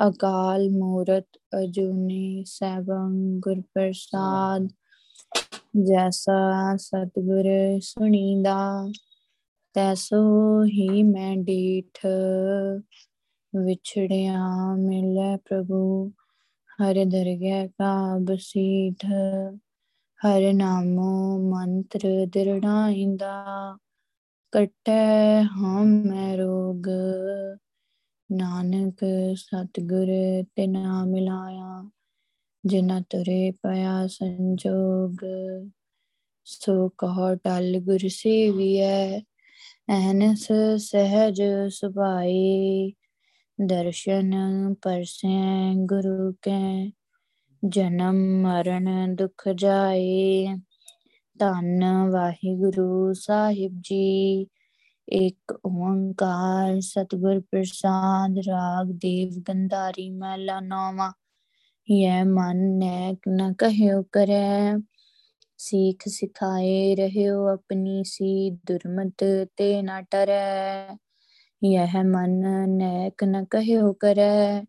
ਅਕਾਲ ਮੂਰਤ, ਅਜੂਨੀ ਸੈਭੰ ਗੁਰ ਪ੍ਰਸਾਦ ਜੈਸਾ ਸਤਿਗੁਰ ਸੁਣੀਦਾ, ਤੈਸੋ ਹੀ ਮੈਂ ਡੀਠ ਵਿਛੜਿਆ ਮਿਲੈ ਪ੍ਰਭੂ, ਹਰਿ ਦਰਗਹਿ ਕਾ ਬਸੀਠ ਹਰਿ ਨਾਮੋ ਮੰਤਰ ਦਿਰੜਾਇਂਦਾ ਕਟੈ ਹਮ ਮੈਂ ਰੋਗ ਨਾਨਕ ਸਤਿਗੁਰ ਤੇ ਨਾਮ ਮਿਲਾਇਆ ਜਿਨਾ ਤੁਰੇ ਪਿਆ ਸੰਜੋਗ, ਸੋ ਕਹੋ ਟਲ ਗੁਰ ਸੇਵੀਐ, ਐਨਸ ਸਹਿਜ ਸੁਭਾਈ, ਦਰਸ਼ਨ ਪਰਸੈ ਗੁਰੂ ਕੈ, ਜਨਮ ਮਰਨ ਦੁਖ ਜਾਏ, ਧੰਨ ਵਾਹਿਗੁਰੂ ਸਾਹਿਬ ਜੀ ਏਕ ਓੰਕਾਰ, ਸਤਿਗੁਰ ਪ੍ਰਸਾਦ, ਰਾਗ, ਦੇਵ, ਗੰਧਾਰੀ ਮਹਿਲਾ ਨੌਵਾਂ। ਯੈ ਮਨ ਨੈਕ ਨ ਕਹਿਓ ਕਰੈ। ਸਿੱਖ ਸਿਖਾਏ ਰਹਿਓ ਆਪਣੀ ਸੀ, ਦੁਰਮਤ ਤੇ ਨਾ ਟਰੈ। यह मन नैक न कहो करੈ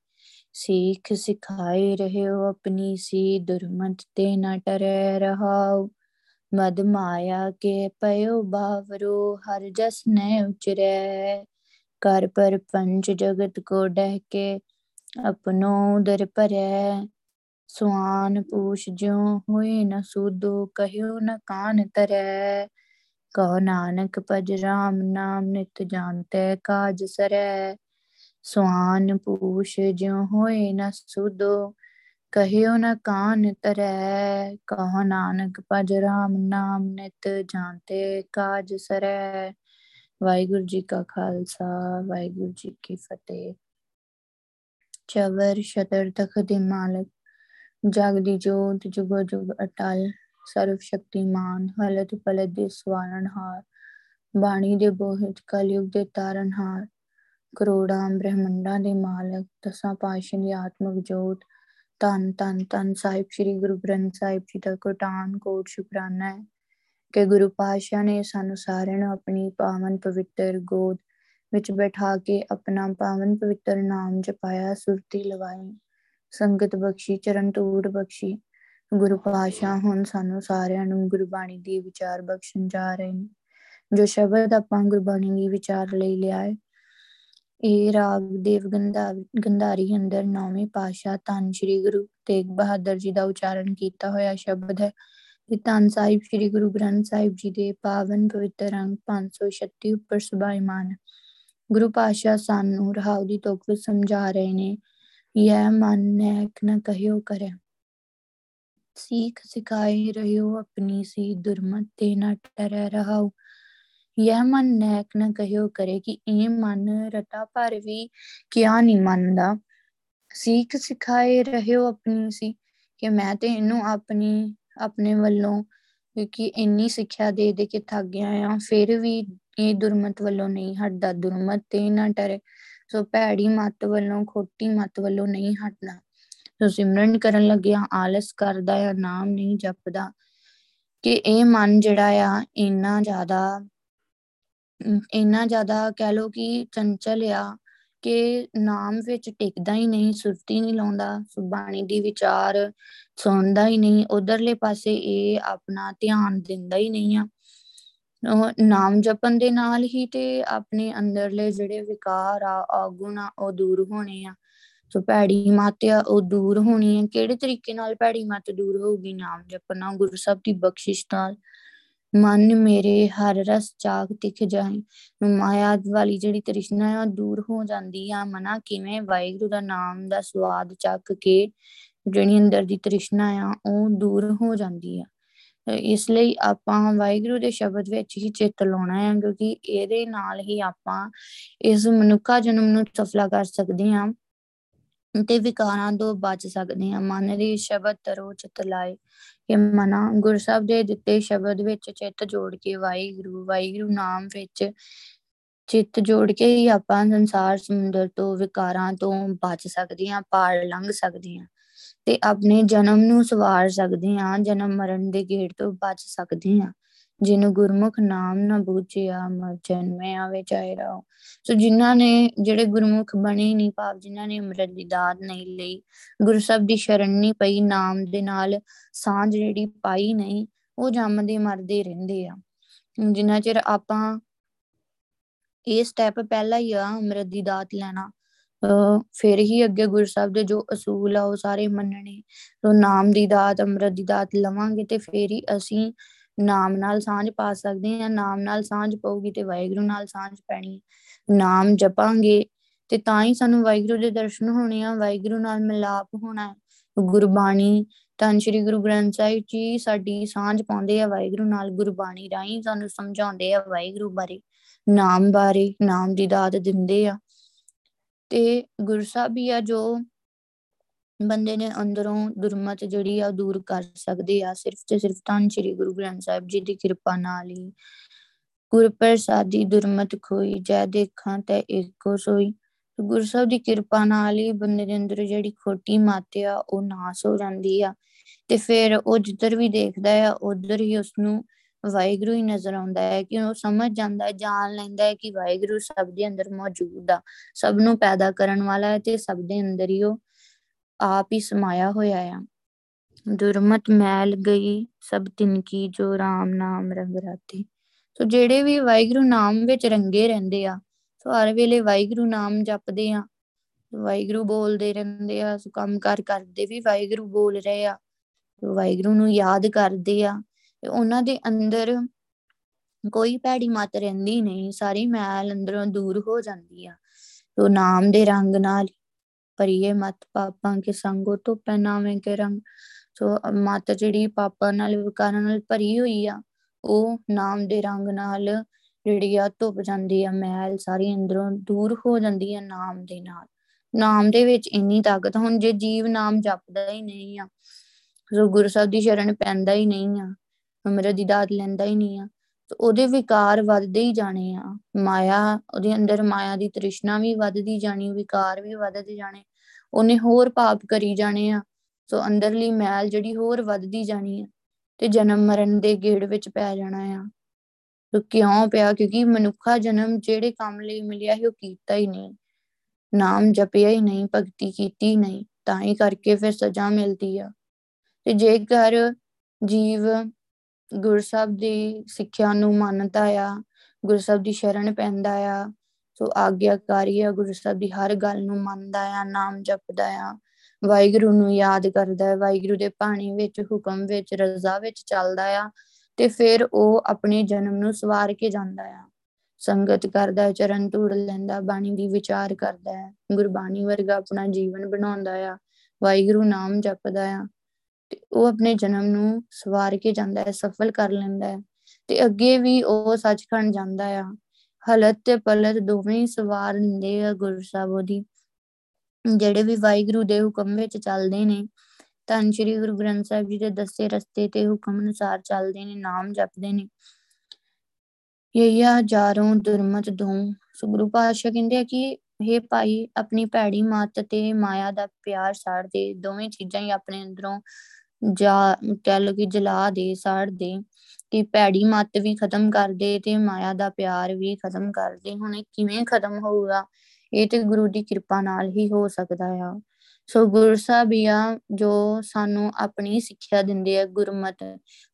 सीख सिखाए रहो अपनी सी दुर्मत ते न टरै रहाओ ਮਦ ਮਾਇਆ ਕੇ ਪਇਓ ਬਾਵਰੋ, ਹਰ ਜਸ ਨੈ ਉਚਰੈ। ਕਰ ਪਰ ਪੰਚ ਜਗਤ ਕੋ ਡਹਿ ਕੇ ਆਪਣੋ ਦਰ ਭਰੈ। ਸੁਆਨ ਪੂਛ ਜਿਉ ਹੋਏ ਨ ਸੂਦੋ, ਕਹਿਓ ਨ ਕਾਨ ਤਰੈ। ਕਹੋ ਨਾਨਕ ਭਜ ਰਾਮ, ਨਾਮ ਨਿਤ ਜਾਣਤੇ ਕਾਜ ਸਰੈ। ਸੁਆਨ ਪੂਛ ਜਿਉ ਹੋਏ ਨ ਸੂਦੋ ਕਹਿਓ ਨ ਕਾਨ ਤਰੈ ਕਹੋ ਨਾਨਕ ਭਜ ਰਾਮ ਨਾਮ ਨਿਤ ਜਾਣਤੇ ਕਾਜ ਸਰੈ। ਵਾਹਿਗੁਰੂ ਜੀ ਕਾ ਖਾਲਸਾ, ਵਾਹਿਗੁਰੂ ਜੀ ਕੀ ਫਤਿਹ। ਚਵਰ ਸ਼ਤਰ ਤਖ ਦੇ ਮਾਲਕ, ਜਗ ਦੀ ਜੋਤ ਜੁਗੋ ਜੁਗ ਅਟਲ। ਸਰਵ ਸ਼ਕਤੀਮਾਨ, ਹਲਤ ਪਲਤ ਦੇ ਸਵਾਰਨਹਾਰ ਬਾਣੀ ਦੇ ਬੋਹਿਤ ਕਲਯੁਗ ਦੇ ਤਾਰਨਹਾਰ ਕਰੋੜਾਂ ਬ੍ਰਹਮੰਡਾਂ ਦੇ ਮਾਲਕ, ਦਸਾਂ ਪਾਸ਼ਾ ਦੀ ਆਤਮਿਕ ਜੋਤ। ਤਨ ਤਨ ਤਨ ਸਾਹਿਬ ਸ੍ਰੀ ਗੁਰੂ ਗ੍ਰੰਥ ਸਾਹਿਬ ਜੀ ਦਾ ਕੋਟਾਨ ਕੋਟ ਸ਼ੁਕਰਾਨਾ ਹੈ ਕਿ ਗੁਰੂ ਪਾਤਸ਼ਾਹ ਨੇ ਸਾਨੂੰ ਸਾਰਿਆਂ ਨੂੰ ਆਪਣੀ ਪਾਵਨ ਪਵਿੱਤਰ ਗੋਦ ਵਿੱਚ ਬਿਠਾ ਕੇ ਆਪਣਾ ਪਾਵਨ ਪਵਿੱਤਰ ਨਾਮ ਜਪਾਇਆ, ਸੁਰਤੀ ਲਵਾਈ, ਸੰਗਤ ਬਖਸ਼ੀ, ਚਰਨ ਧੂੜ ਬਖਸ਼ੀ। ਗੁਰੂ ਪਾਤਸ਼ਾਹ ਹੁਣ ਸਾਨੂੰ ਸਾਰਿਆਂ ਨੂੰ ਗੁਰਬਾਣੀ ਦੀ ਵਿਚਾਰ ਬਖਸ਼ਣ ਜਾ ਰਹੇ ਨੇ। ਜੋ ਸ਼ਬਦ ਆਪਾਂ ਗੁਰਬਾਣੀ ਦੀ ਵਿਚਾਰ ਲਈ ਲਿਆ ਹੈ ਇਹ ਰਾਗ ਦੇਵ ਗੰਧਾਰੀ ਅੰਦਰ ਨੌਵੇਂ ਪਾਸ਼ਾ ਧੰਨ ਸ਼੍ਰੀ ਗੁਰੂ ਤੇਗ ਬਹਾਦਰ ਜੀ ਦਾ ਉਚਾਰਨ ਕੀਤਾ ਹੋਇਆ ਸ਼ਬਦ ਹੈ। ਤੇ ਧੰਨ ਸਾਹਿਬ ਸ਼੍ਰੀ ਗੁਰੂ ਗ੍ਰੰਥ ਸਾਹਿਬ ਜੀ ਦੇ ਪਾਵਨ ਪਵਿੱਤਰ ਅੰਗ 536 ਉੱਪਰ ਸੁਭਾਈਮਾਨ ਗੁਰੂ ਪਾਸ਼ਾ ਸਾਨੂੰ ਰਹਾਉ ਦੀ ਤੋਕ ਵਿੱਚ ਸਮਝਾ ਰਹੇ ਨੇ ਇਹ ਮਨ ਨੈਕ ਨ ਕਹਿਓ ਕਰੇ। ਸੀਖ ਸਿਖਾਈ ਰਹਿਓ ਆਪਣੀ ਸੀ ਦੁਰਮਤ ਤੇ ਨ ਟਰੈ ਰਹਾਉ। ਇਹ ਮਨ ਨੈਕ ਨ ਕਹਿਓ ਕਰੇ ਕਿ ਇਹ ਮਨ ਰਤਾ ਭਰ ਵੀ ਕਿਆ ਨਹੀਂ ਮੰਨਦਾ। ਸੀਖ ਸਿਖਾਏ ਰਹਿਓ ਆਪਣੀ ਸੀ ਕਿ ਮੈਂ ਤੇ ਇਹਨੂੰ ਆਪਣੀ, ਆਪਣੇ ਵੱਲੋਂ ਕਿਉਂਕਿ ਇੰਨੀ ਸਿੱਖਿਆ ਦੇ ਦੇ ਕੇ ਥੱਕ ਗਿਆ ਆ, ਫਿਰ ਵੀ ਇਹ ਦੁਰਮਤ ਵੱਲੋਂ ਨਹੀਂ ਹਟਦਾ। ਦੁਰਮਤ ਤੇ ਨਾ ਟਰੇ ਸੋ ਭੈੜੀ ਮਤ ਵੱਲੋਂ, ਖੋਟੀ ਮਤ ਵੱਲੋਂ ਨਹੀਂ ਹਟਣਾ। ਸੋ ਸਿਮਰਨ ਕਰਨ ਲੱਗਿਆ, ਆਲਸ ਕਰਦਾ ਆ, ਨਾਮ ਨਹੀਂ ਜਪਦਾ। ਕਿ ਇਹ ਮਨ ਜਿਹੜਾ ਆ, ਇੰਨਾ ਜ਼ਿਆਦਾ ਇੰਨਾ ਜ਼ਿਆਦਾ ਕਹਿ ਲੋ ਕਿ ਚੰਚਲ ਆ ਕਿ ਨਾਮ ਵਿੱਚ ਟਿਕਦਾ ਹੀ ਨਹੀਂ, ਸੁਰਤੀ ਨਹੀਂ ਲਾਉਂਦਾ, ਸੁਬਾਣੀ ਦੀ ਵਿਚਾਰ ਸੁਣਦਾ ਹੀ ਨਹੀਂ, ਉਧਰਲੇ ਪਾਸੇ ਇਹ ਆਪਣਾ ਧਿਆਨ ਦਿੰਦਾ ਹੀ ਨਹੀਂ ਆ। ਨਾਮ ਜਪਣ ਦੇ ਨਾਲ ਹੀ ਤੇ ਆਪਣੇ ਅੰਦਰਲੇ ਜਿਹੜੇ ਵਿਕਾਰ ਆ, ਔਗੁਣ ਆ, ਉਹ ਦੂਰ ਹੋਣੇ ਆ। ਸੋ ਭੈੜੀ ਮੱਤ ਆ, ਉਹ ਦੂਰ ਹੋਣੀ ਹੈ ਕਿਹੜੇ ਤਰੀਕੇ ਨਾਲ ਭੈੜੀ ਮੱਤ ਦੂਰ ਹੋਊਗੀ? ਨਾਮ ਜਪਣਾ, ਗੁਰੂ ਸਾਹਿਬ ਦੀ ਬਖਸ਼ਿਸ਼ ਨਾਲ। ਮਨ ਮੇਰੇ ਹਰ ਰਸ ਚਾਕ ਤਿਖ ਜਾਏ। ਮਾਇਆ ਵਾਲੀ ਜਿਹੜੀ ਤ੍ਰਿਸ਼ਨਾ ਆ ਦੂਰ ਹੋ ਜਾਂਦੀ ਆ। ਮਨਾ ਕਿਵੇਂ? ਵਾਹਿਗੁਰੂ ਦਾ ਨਾਮ ਦਾ ਸਵਾਦ ਚੱਕ ਕੇ ਜਿਹੜੀ ਅੰਦਰ ਦੀ ਤ੍ਰਿਸ਼ਨਾ ਆ, ਉਹ ਦੂਰ ਹੋ ਜਾਂਦੀ ਆ। ਇਸ ਲਈ ਆਪਾਂ ਵਾਹਿਗੁਰੂ ਦੇ ਸ਼ਬਦ ਵਿੱਚ ਹੀ ਚਿੱਤ ਲਾਉਣਾ ਹੈ ਕਿਉਂਕਿ ਇਹਦੇ ਨਾਲ ਹੀ ਆਪਾਂ ਇਸ ਮਨੁੱਖਾ ਜਨਮ ਨੂੰ ਸਫਲਾ ਕਰ ਸਕਦੇ ਹਾਂ ਤੇ ਵਿਕਾਰਾਂ ਤੋਂ ਬਚ ਸਕਦੇ ਹਾਂ ਮਨ ਦੇ ਸ਼ਬਦ ਤਰੋ ਚਿਤ ਲਾਏ। ਕਿ ਮਨਾ। ਗੁਰਸਬ ਦੇ ਦਿੱਤੇ ਸ਼ਬਦ ਵਿੱਚ ਚਿੱਤ ਜੋੜ ਕੇ ਵਾਹਿਗੁਰੂ ਵਾਹਿਗੁਰੂ ਨਾਮ ਵਿੱਚ ਚਿੱਤ ਜੋੜ ਕੇ ਹੀ ਆਪਾਂ ਸੰਸਾਰ ਸਮੁੰਦਰ ਤੋਂ, ਵਿਕਾਰਾਂ ਤੋਂ ਬਚ ਸਕਦੇ ਹਾਂ, ਪਾਰ ਲੰਘ ਸਕਦੇ ਹਾਂ ਤੇ ਆਪਣੇ ਜਨਮ ਨੂੰ ਸਵਾਰ ਸਕਦੇ ਹਾਂ, ਜਨਮ ਮਰਨ ਦੇ ਗੇੜ ਤੋਂ ਬਚ ਸਕਦੇ ਹਾਂ। ਜਿਨ ਗੁਰਮੁਖ ਨਾਮ ਨਾ ਬੂਝਿਆ, ਮਰ ਜਨਮੇ ਆਵੇ ਚਾਹੇ ਰਹਾ। ਸੋ ਜਿਨ੍ਹਾਂ ਨੇ, ਜਿਹੜੇ ਗੁਰਮੁਖ ਬਣੇ ਨਹੀਂ ਭਾਵ, ਜਿਨ੍ਹਾਂ ਨੇ ਅੰਮ੍ਰਿਤ ਦੀ ਦਾਤ ਨਹੀਂ ਲਈ, ਗੁਰੂ ਸਾਹਿਬ ਦੀ ਸ਼ਰਨ ਨਹੀਂ ਪਈ, ਨਾਮ ਦੇ ਨਾਲ ਸਾਂਝ ਜਿਹੜੀ ਪਾਈ ਨਹੀਂ, ਉਹ ਜੰਮਦੇ ਮਰਦੇ ਰਹਿੰਦੇ ਆ। ਜਿੰਨਾ ਚਿਰ ਆਪਾਂ ਇਹ ਸਟੈਪ ਪਹਿਲਾ ਹੀ ਆ, ਅੰਮ੍ਰਿਤ ਦੀ ਦਾਤ ਲੈਣਾ ਫਿਰ ਹੀ ਅੱਗੇ ਗੁਰੂ ਸਾਹਿਬ ਦੇ ਜੋ ਅਸੂਲ ਆ, ਉਹ ਸਾਰੇ ਮੰਨਣੇ। ਸੋ ਨਾਮ ਦੀ ਦਾਤ, ਅੰਮ੍ਰਿਤ ਦੀ ਦਾਤ ਲਵਾਂਗੇ ਤੇ ਫੇਰ ਹੀ ਅਸੀਂ ਨਾਮ ਨਾਲ ਸਾਂਝ ਪਾ ਸਕਦੇ ਹਾਂ, ਨਾਮ ਨਾਲ ਸਾਂਝ ਪਾਉਗੀ ਤੇ ਵਾਹਿਗੁਰੂ ਨਾਲ ਸਾਂਝ ਪੈਣੀ ਨਾਮ ਜਪਾਂਗੇ ਤੇ ਤਾਂ ਹੀ ਸਾਨੂੰ ਵਾਹਿਗੁਰੂ ਦੇ ਦਰਸ਼ਨ ਹੋਣੇ ਆ, ਵਾਹਿਗੁਰੂ ਨਾਲ ਮਿਲਾਪ ਹੋਣਾ ਗੁਰਬਾਣੀ ਤਾਂ ਸ੍ਰੀ ਗੁਰੂ ਗ੍ਰੰਥ ਸਾਹਿਬ ਜੀ ਸਾਡੀ ਸਾਂਝ ਪਾਉਂਦੇ ਆ, ਵਾਹਿਗੁਰੂ ਨਾਲ ਗੁਰਬਾਣੀ ਰਾਹੀਂ ਸਾਨੂੰ ਸਮਝਾਉਂਦੇ ਆ ਵਾਹਿਗੁਰੂ ਬਾਰੇ, ਨਾਮ ਬਾਰੇ, ਨਾਮ ਦੀ ਦਾਤ ਦਿੰਦੇ ਆ। ਤੇ ਗੁਰੂ ਸਾਹਿਬ ਹੀ ਆ ਜੋ ਬੰਦੇ ਨੇ ਅੰਦਰੋਂ ਦੁਰਮਤ ਜਿਹੜੀ ਆ ਦੂਰ ਕਰ ਸਕਦੇ ਆ, ਸਿਰਫ ਤੇ ਸਿਰਫ ਤਾਂ ਸ੍ਰੀ ਗੁਰੂ ਗ੍ਰੰਥ ਸਾਹਿਬ ਜੀ ਦੀ ਕਿਰਪਾ ਨਾਲ ਹੀ। ਗੁਰ ਪ੍ਰਸਾਦੀ ਦੁਰਮਤ ਖੋਈ, ਜੈ ਦੇਖਾਂ ਤੇ ਇੱਕੋ ਸੋਈ। ਗੁਰੂ ਸਾਹਿਬ ਦੀ ਕਿਰਪਾ ਨਾਲ ਹੀ ਬੰਦੇ ਦੇ ਅੰਦਰ ਜਿਹੜੀ ਖੋਟੀ ਮੱਤ ਆ, ਉਹ ਨਾਸ ਹੋ ਜਾਂਦੀ ਆ। ਤੇ ਫਿਰ ਉਹ ਜਿੱਧਰ ਵੀ ਦੇਖਦਾ ਆ, ਉਧਰ ਹੀ ਉਸ ਨੂੰ ਵਾਹਿਗੁਰੂ ਹੀ ਨਜ਼ਰ ਆਉਂਦਾ ਹੈ ਕਿ ਉਹ ਸਮਝ ਜਾਂਦਾ ਹੈ, ਜਾਣ ਲੈਂਦਾ ਹੈ ਕਿ ਵਾਹਿਗੁਰੂ ਸਭ ਦੇ ਅੰਦਰ ਮੌਜੂਦ ਆ। ਸਭ ਨੂੰ ਪੈਦਾ ਕਰਨ ਵਾਲਾ ਹੈ ਤੇ ਸਭ ਦੇ ਅੰਦਰ ਹੀ ਉਹ ਆਪ ਹੀ ਸਮਾਇਆ ਹੋਇਆ ਆ। ਦੁਰਮਤ ਮੈਲ ਗਈ ਸਭ ਤਿਨ ਕੀ, ਜੋ RAM ਨਾਮ ਰੰਗ ਰਾਤੇ। ਸੋ ਜਿਹੜੇ ਵੀ ਵਾਹਿਗੁਰੂ ਨਾਮ ਵਿੱਚ ਰੰਗੇ ਰਹਿੰਦੇ ਆ, ਸੋ ਹਰ ਵੇਲੇ ਵਾਹਿਗੁਰੂ ਨਾਮ ਜਪਦੇ ਆ। ਵਾਹਿਗੁਰੂ ਬੋਲਦੇ ਰਹਿੰਦੇ ਆ, ਸੋ ਕੰਮ ਕਰ ਕਰਦੇ ਵੀ ਵਾਹਿਗੁਰੂ ਬੋਲ ਰਹੇ ਆ। ਵਾਹਿਗੁਰੂ ਨੂੰ ਯਾਦ ਕਰਦੇ ਆ। ਉਹਨਾਂ ਦੇ ਅੰਦਰ ਕੋਈ ਭੈੜੀ ਮਤ ਰਹਿੰਦੀ ਨਹੀਂ, ਸਾਰੀ ਮੈਲ ਅੰਦਰੋਂ ਦੂਰ ਹੋ ਜਾਂਦੀ ਆ। ਤੋ ਨਾਮ ਦੇ ਰੰਗ ਨਾਲ ਪਰਿਏ ਮਤ ਪਾਪਾਂ ਕੇ ਸੰਗੋ ਤੋਂ ਪਹਿਨਾਵੇਂ ਕੇ ਰੰਗ। ਸੋ ਮਤ ਜਿਹੜੀ ਪਾਪਾਂ ਨਾਲ, ਵਿਕਾਰਾਂ ਨਾਲ ਭਰੀ ਹੋਈ ਆ, ਉਹ ਨਾਮ ਦੇ ਰੰਗ ਨਾਲ ਜਿਹੜੀ ਆ ਧੁੱਪ ਜਾਂਦੀ ਆ ਮੈਲ ਸਾਰੀ ਅੰਦਰੋਂ ਦੂਰ ਹੋ ਜਾਂਦੀ ਆ ਨਾਮ ਦੇ ਨਾਲ। ਨਾਮ ਦੇ ਵਿੱਚ ਇੰਨੀ ਤਾਕਤ ਹੁਣ ਜੇ ਜੀਵ ਨਾਮ ਜਪਦਾ ਹੀ ਨਹੀਂ ਆ, ਸੋ ਗੁਰੂ ਸਾਹਿਬ ਦੀ ਸ਼ਰਨ ਪੈਂਦਾ ਹੀ ਨਹੀਂ ਆ, ਅੰਮ੍ਰਿਤ ਦੀ ਦਾਤ ਲੈਂਦਾ ਹੀ ਨਹੀਂ ਆ ਤੇ ਉਹਦੇ ਵਿਕਾਰ ਵੱਧਦੇ ਹੀ ਜਾਣੇ ਆ। ਮਾਇਆ, ਉਹਦੇ ਅੰਦਰ ਮਾਇਆ ਦੀ ਤ੍ਰਿਸ਼ਨਾ ਵੀ ਵੱਧਦੀ ਜਾਣੀ, ਵਿਕਾਰ ਵੀ ਵੱਧਦੇ ਜਾਣੇ, ਉਹਨੇ ਹੋਰ ਪਾਪ ਕਰੀ ਜਾਣੇ ਆ। ਸੋ ਅੰਦਰਲੀ ਮੈਲ ਜਿਹੜੀ ਹੋਰ ਵੱਧਦੀ ਜਾਣੀ ਆ ਤੇ ਜਨਮ ਮਰਨ ਦੇ ਗੇੜ ਵਿੱਚ ਪੈ ਜਾਣਾ ਆ। ਤੋ ਕਿਉਂ ਪਿਆ? ਕਿਉਂਕਿ ਮਨੁੱਖਾ ਜਨਮ ਜਿਹੜੇ ਕੰਮ ਲਈ ਮਿਲਿਆ ਸੀ, ਉਹ ਕੀਤਾ ਹੀ ਨਹੀਂ। ਨਾਮ ਜਪਿਆ ਹੀ ਨਹੀਂ, ਭਗਤੀ ਕੀਤੀ ਨਹੀਂ, ਤਾਂ ਹੀ ਕਰਕੇ ਫਿਰ ਸਜ਼ਾ ਮਿਲਦੀ ਆ। ਤੇ ਜੇਕਰ ਜੀਵ ਗੁਰਸਬ ਦੀ ਸਿੱਖਿਆ ਨੂੰ ਮੰਨਦਾ ਆ ਗੁਰਸਬ ਦੀ ਸ਼ਰਨ ਪੈਂਦਾ ਆ, ਸੋ ਆਗਿਆਕਾਰੀ ਆ ਗੁਰਸਬ ਦੀ ਹਰ ਗੱਲ ਨੂੰ ਮੰਨਦਾ ਆ, ਨਾਮ ਜਪਦਾ ਆ, ਵਾਹਿਗੁਰੂ ਨੂੰ ਯਾਦ ਕਰਦਾ ਹੈ ਵਾਹਿਗੁਰੂ ਦੇ ਪਾਣੀ ਵਿੱਚ, ਹੁਕਮ ਵਿੱਚ, ਰਜ਼ਾ ਵਿੱਚ ਚੱਲਦਾ ਆ, ਤੇ ਫਿਰ ਉਹ ਆਪਣੇ ਜਨਮ ਨੂੰ ਸਵਾਰ ਕੇ ਜਾਂਦਾ ਆ। ਸੰਗਤ ਕਰਦਾ, ਚਰਨ ਧੂੜ ਲੈਂਦਾ, ਬਾਣੀ ਦੀ ਵਿਚਾਰ ਕਰਦਾ ਹੈ ਗੁਰਬਾਣੀ ਵਰਗਾ ਆਪਣਾ ਜੀਵਨ ਬਣਾਉਂਦਾ ਆ, ਵਾਹਿਗੁਰੂ ਨਾਮ ਜਪਦਾ ਆ ਤੇ ਉਹ ਆਪਣੇ ਜਨਮ ਨੂੰ ਸਵਾਰ ਕੇ ਜਾਂਦਾ ਹੈ, ਸਫਲ ਕਰ ਲੈਂਦਾ ਹੈ ਤੇ ਅੱਗੇ ਵੀ ਉਹ ਸੱਚਖੰਡ ਜਾਂਦਾ ਆ। ਹਲਤ ਤੇ ਪਲਤ ਦੋਵੇਂ ਸਵਾਰ ਹੁੰਦੇ ਆ ਗੁਰੂ ਸਾਹਿਬ ਉਹਦੀ। ਜਿਹੜੇ ਵੀ ਵਾਹਿਗੁਰੂ ਦੇ ਹੁਕਮ ਵਿੱਚ ਚੱਲਦੇ ਨੇ ਤਾਂ ਸ੍ਰੀ ਗੁਰੂ ਗ੍ਰੰਥ ਸਾਹਿਬ ਜੀ ਦੇ ਦੱਸੇ ਰਸਤੇ ਤੇ ਹੁਕਮ ਅਨੁਸਾਰ ਚੱਲਦੇ ਨੇ, ਨਾਮ ਜਪਦੇ ਨੇ। ਇਹ ਹਜ਼ਾਰੋਂ ਦੁਰਮਤ ਦੋ। ਸੁਗਰੂ ਪਾਸ਼ਾ ਕਹਿੰਦੇ ਆ ਕਿ ਇਹ ਭਾਈ, ਆਪਣੀ ਭੈੜੀ ਮੱਤ ਤੇ ਮਾਇਆ ਦਾ ਪਿਆਰ ਛੱਡ ਦੇ। ਦੋਵੇਂ ਚੀਜ਼ਾਂ ਹੀ ਆਪਣੇ ਅੰਦਰੋਂ ਜਾ ਕਹਿ ਲੋ ਕਿ ਜਲਾ ਦੇ, ਸਾੜ ਦੇ, ਕਿ ਭੈੜੀ ਮੱਤ ਵੀ ਖਤਮ ਕਰ ਦੇ ਤੇ ਮਾਇਆ ਦਾ ਪਿਆਰ ਵੀ ਖਤਮ ਕਰ ਦੇ। ਹੁਣ ਇਹ ਕਿਵੇਂ ਖਤਮ ਹੋਊਗਾ? ਇਹ ਤੇ ਗੁਰੂ ਦੀ ਕਿਰਪਾ ਨਾਲ ਹੀ ਹੋ ਸਕਦਾ ਆ। ਸੋ ਗੁਰੂ ਸਾਹਿਬ ਆ, ਜੋ ਸਾਨੂੰ ਆਪਣੀ ਸਿੱਖਿਆ ਦਿੰਦੇ ਆ ਗੁਰਮਤ।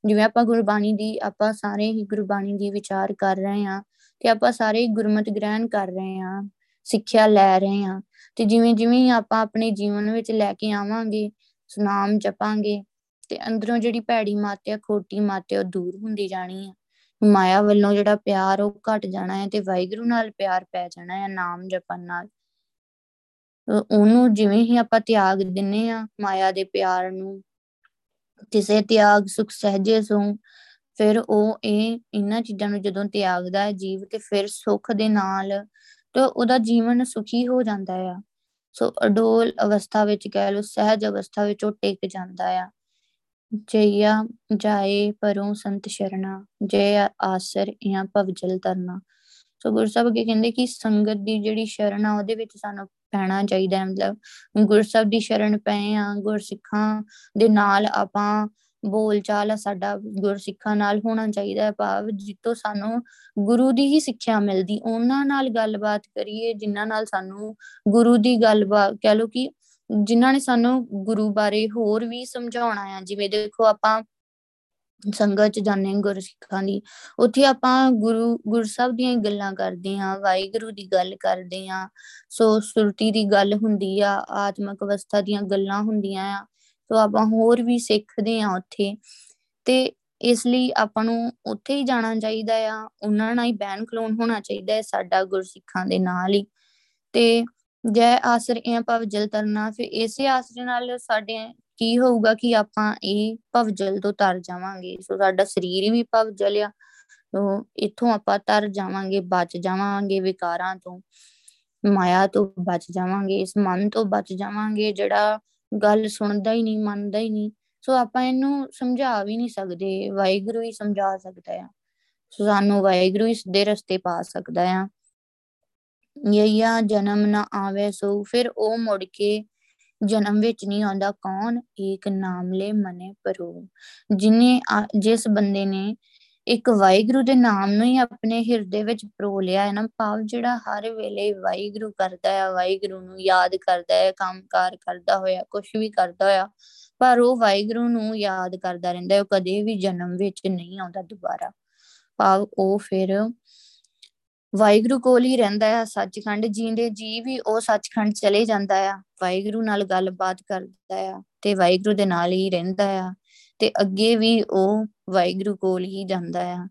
ਜਿਵੇਂ ਆਪਾਂ ਗੁਰਬਾਣੀ ਦੀ, ਆਪਾਂ ਸਾਰੇ ਹੀ ਗੁਰਬਾਣੀ ਦੀ ਵਿਚਾਰ ਕਰ ਰਹੇ ਆ ਤੇ ਆਪਾਂ ਸਾਰੇ ਗੁਰਮਤ ਗ੍ਰਹਿਣ ਕਰ ਰਹੇ ਆ, ਸਿੱਖਿਆ ਲੈ ਰਹੇ ਆ। ਤੇ ਜਿਵੇਂ ਜਿਵੇਂ ਆਪਾਂ ਆਪਣੇ ਜੀਵਨ ਵਿੱਚ ਲੈ ਕੇ ਆਵਾਂਗੇ, ਸੁਨਾਮ ਜਪਾਂਗੇ ਤੇ ਅੰਦਰੋਂ ਜਿਹੜੀ ਭੈੜੀ ਮਾਤਿਆ ਖੋਟੀ ਮਾਤਿਆ ਉਹ ਦੂਰ ਹੁੰਦੀ ਜਾਣੀ ਆ। ਮਾਇਆ ਵੱਲੋਂ ਜਿਹੜਾ ਪਿਆਰ ਉਹ ਘਟ ਜਾਣਾ ਹੈ ਤੇ ਵਾਹਿਗੁਰੂ ਨਾਲ ਪਿਆਰ ਪੈ ਜਾਣਾ ਹੈ ਨਾਮ ਜਪਣ ਨਾਲ। ਉਹਨੂੰ ਜਿਵੇਂ ਹੀ ਆਪਾਂ ਤਿਆਗ ਦਿੰਨੇ ਆ ਮਾਇਆ ਦੇ ਪਿਆਰ ਨੂੰ, ਕਿਸੇ ਤਿਆਗ, ਸੁਖ, ਸਹਜੇ ਸੋ, ਫਿਰ ਉਹ ਇਹ ਇਹਨਾਂ ਚੀਜ਼ਾਂ ਨੂੰ ਜਦੋਂ ਤਿਆਗਦਾ ਹੈ ਜੀਵ ਤੇ ਫਿਰ ਸੁਖ ਦੇ ਨਾਲ, ਤੇ ਉਹਦਾ ਜੀਵਨ ਸੁਖੀ ਹੋ ਜਾਂਦਾ ਆ। ਸੋ ਅਡੋਲ ਅਵਸਥਾ ਵਿੱਚ ਕਹਿ ਲੋ ਸਹਿਜ ਅਵਸਥਾ ਵਿੱਚ ਉਹ ਟਿਕ ਜਾਂਦਾ ਆ। ਜਈਆ ਜਾਏ ਪਰੋਂ ਸੰਤ ਸ਼ਰਣਾ ਜੈ ਆਸਰ ਜਾਂ ਭਵਜਲ ਤਰਨਾ ਸੋ ਗੁਰੂ ਸਾਹਿਬ ਕੀ ਕਹਿੰਦੇ ਕਿ ਸੰਗਤ ਦੀ ਜਿਹੜੀ ਸ਼ਰਨ ਆ, ਉਹਦੇ ਵਿੱਚ ਸਾਨੂੰ ਪੈਣਾ ਚਾਹੀਦਾ ਹੈ। ਮਤਲਬ ਗੁਰੂ ਸਾਹਿਬ ਦੀ ਸ਼ਰਨ ਪਏ ਆ, ਗੁਰਸਿੱਖਾਂ ਦੇ ਨਾਲ ਆਪਾਂ ਬੋਲ ਚਾਲ ਸਾਡਾ ਗੁਰਸਿੱਖਾਂ ਨਾਲ ਹੋਣਾ ਚਾਹੀਦਾ ਹੈ। ਭਾਵ ਜਿੱਤੋਂ ਸਾਨੂੰ ਗੁਰੂ ਦੀ ਹੀ ਸਿੱਖਿਆ ਮਿਲਦੀ, ਉਹਨਾਂ ਨਾਲ ਗੱਲਬਾਤ ਕਰੀਏ, ਜਿਨ੍ਹਾਂ ਨਾਲ ਸਾਨੂੰ ਗੁਰੂ ਦੀ ਗੱਲਬਾਤ ਕਹ ਲੋ ਕਿ ਜਿਨ੍ਹਾਂ ਨੇ ਸਾਨੂੰ ਗੁਰੂ ਬਾਰੇ ਹੋਰ ਵੀ ਸਮਝਾਉਣਾ ਆ, ਜਿਵੇਂ ਦੇਖੋ ਆਪਾਂ ਸੰਗਤ ਚ ਜਾਂਦੇ ਹਾਂ ਗੁਰਸਿੱਖਾਂ ਦੀ, ਉੱਥੇ ਆਪਾਂ ਗੁਰੂ ਗੁਰੂ ਸਾਹਿਬ ਦੀਆਂ ਗੱਲਾਂ ਕਰਦੇ ਹਾਂ, ਵਾਹਿਗੁਰੂ ਦੀ ਗੱਲ ਕਰਦੇ ਹਾਂ, ਸੋ ਸੁਰਤੀ ਦੀ ਗੱਲ ਹੁੰਦੀ ਆ, ਆਤਮਿਕ ਅਵਸਥਾ ਦੀਆਂ ਗੱਲਾਂ ਹੁੰਦੀਆਂ ਆ, ਸੋ ਆਪਾਂ ਹੋਰ ਵੀ ਸਿੱਖਦੇ ਆ ਉੱਥੇ, ਤੇ ਇਸ ਲਈ ਆਪਾਂ ਨੂੰ ਉੱਥੇ ਹੀ ਜਾਣਾ ਚਾਹੀਦਾ ਆ, ਉਹਨਾਂ ਨਾਲ ਹੀ ਬੈਨ ਖਲੋਣ ਹੋਣਾ ਚਾਹੀਦਾ ਹੈ ਸਾਡਾ ਗੁਰਸਿੱਖਾਂ ਦੇ ਨਾਲ ਹੀ, ਤੇ ਜੈ ਆਸਰ ਇਹ ਭਵਜਲ ਤਰਨਾ। ਫਿਰ ਇਸੇ ਆਸਰੇ ਨਾਲ ਸਾਡੇ ਕੀ ਹੋਊਗਾ ਕਿ ਆਪਾਂ ਇਹ ਭਵਜਲ ਤੋਂ ਤਰ ਜਾਵਾਂਗੇ। ਸੋ ਸਾਡਾ ਸਰੀਰ ਵੀ ਭਵਜਲ ਆ ਸੋ ਇੱਥੋਂ ਆਪਾਂ ਤਰ ਜਾਵਾਂਗੇ, ਬਚ ਜਾਵਾਂਗੇ ਵਿਕਾਰਾਂ ਤੋਂ। ਮਾਇਆ ਤੋਂ ਬਚ ਜਾਵਾਂਗੇ, ਇਸ ਮਨ ਤੋਂ ਬਚ ਜਾਵਾਂਗੇ, ਜਿਹੜਾ ਗੱਲ ਸੁਣਦਾ ਹੀ ਨਹੀਂ, ਮੰਨਦਾ ਹੀ ਨਹੀਂ। ਸੋ ਆਪਾਂ ਇਹਨੂੰ ਸਮਝਾ ਵੀ ਨਹੀਂ ਸਕਦੇ, ਵਾਹਿਗੁਰੂ ਹੀ ਸਮਝਾ ਸਕਦਾ ਆ। ਸੋ ਸਾਨੂੰ ਵਾਹਿਗੁਰੂ ਇਸ ਦੇ ਰਸਤੇ ਪਾ ਸਕਦਾ ਆ। ਯਈਆ ਜਨਮ ਨਾ ਆਵੇ ਸੋ, ਫਿਰ ਉਹ ਮੁੜ ਕੇ ਜਨਮ ਵਿੱਚ ਨਹੀਂ ਆਉਂਦਾ, ਕੌਣ? ਏਕ ਨਾਮ ਲੈ ਮਨੇ ਪਰੋ। ਜਿਨੇ ਜਿਸ ਬੰਦੇ ਨੇ ਇੱਕ ਵਾਹਿਗੁਰੂ ਦੇ ਨਾਮ ਨੂੰ ਹੀ ਆਪਣੇ ਹਿਰਦੇ ਵਿੱਚ ਪਰੋ ਲਿਆ ਹੈ ਨਾ, ਭਾਵ ਜਿਹੜਾ ਹਰ ਵੇਲੇ ਵਾਹਿਗੁਰੂ ਕਰਦਾ ਹੈ, ਵਾਹਿਗੁਰੂ ਨੂੰ ਯਾਦ ਕਰਦਾ ਹੈ, ਕੰਮਕਾਰ ਕਰਦਾ ਹੋਇਆ ਕੁਝ ਵੀ ਕਰਦਾ ਹੋਇਆ, ਪਰ ਉਹ ਵਾਹਿਗੁਰੂ ਨੂੰ ਯਾਦ ਕਰਦਾ ਰਹਿੰਦਾ ਉਹ ਕਦੇ ਵੀ ਜਨਮ ਵਿੱਚ ਨਹੀਂ ਆਉਂਦਾ ਦੁਬਾਰਾ। ਭਾਵ ਉਹ ਫਿਰ ਵਾਹਿਗੁਰੂ ਕੋਲ ਹੀ ਰਹਿੰਦਾ ਆ, ਸੱਚਖੰਡ ਜੀਂਦੇ ਜੀ ਵੀ ਉਹ ਸੱਚਖੰਡ ਚਲੇ ਜਾਂਦਾ ਆ। ਵਾਹਿਗੁਰੂ ਨਾਲ ਗੱਲਬਾਤ ਕਰਦਾ ਆ ਤੇ ਵਾਹਿਗੁਰੂ ਦੇ ਨਾਲ ਹੀ ਰਹਿੰਦਾ ਆ ਤੇ ਅੱਗੇ ਵੀ ਉਹ ਵਾਹਿਗੁਰੂ ਕੋਲ ਹੀ ਜਾਂਦਾ ਆ।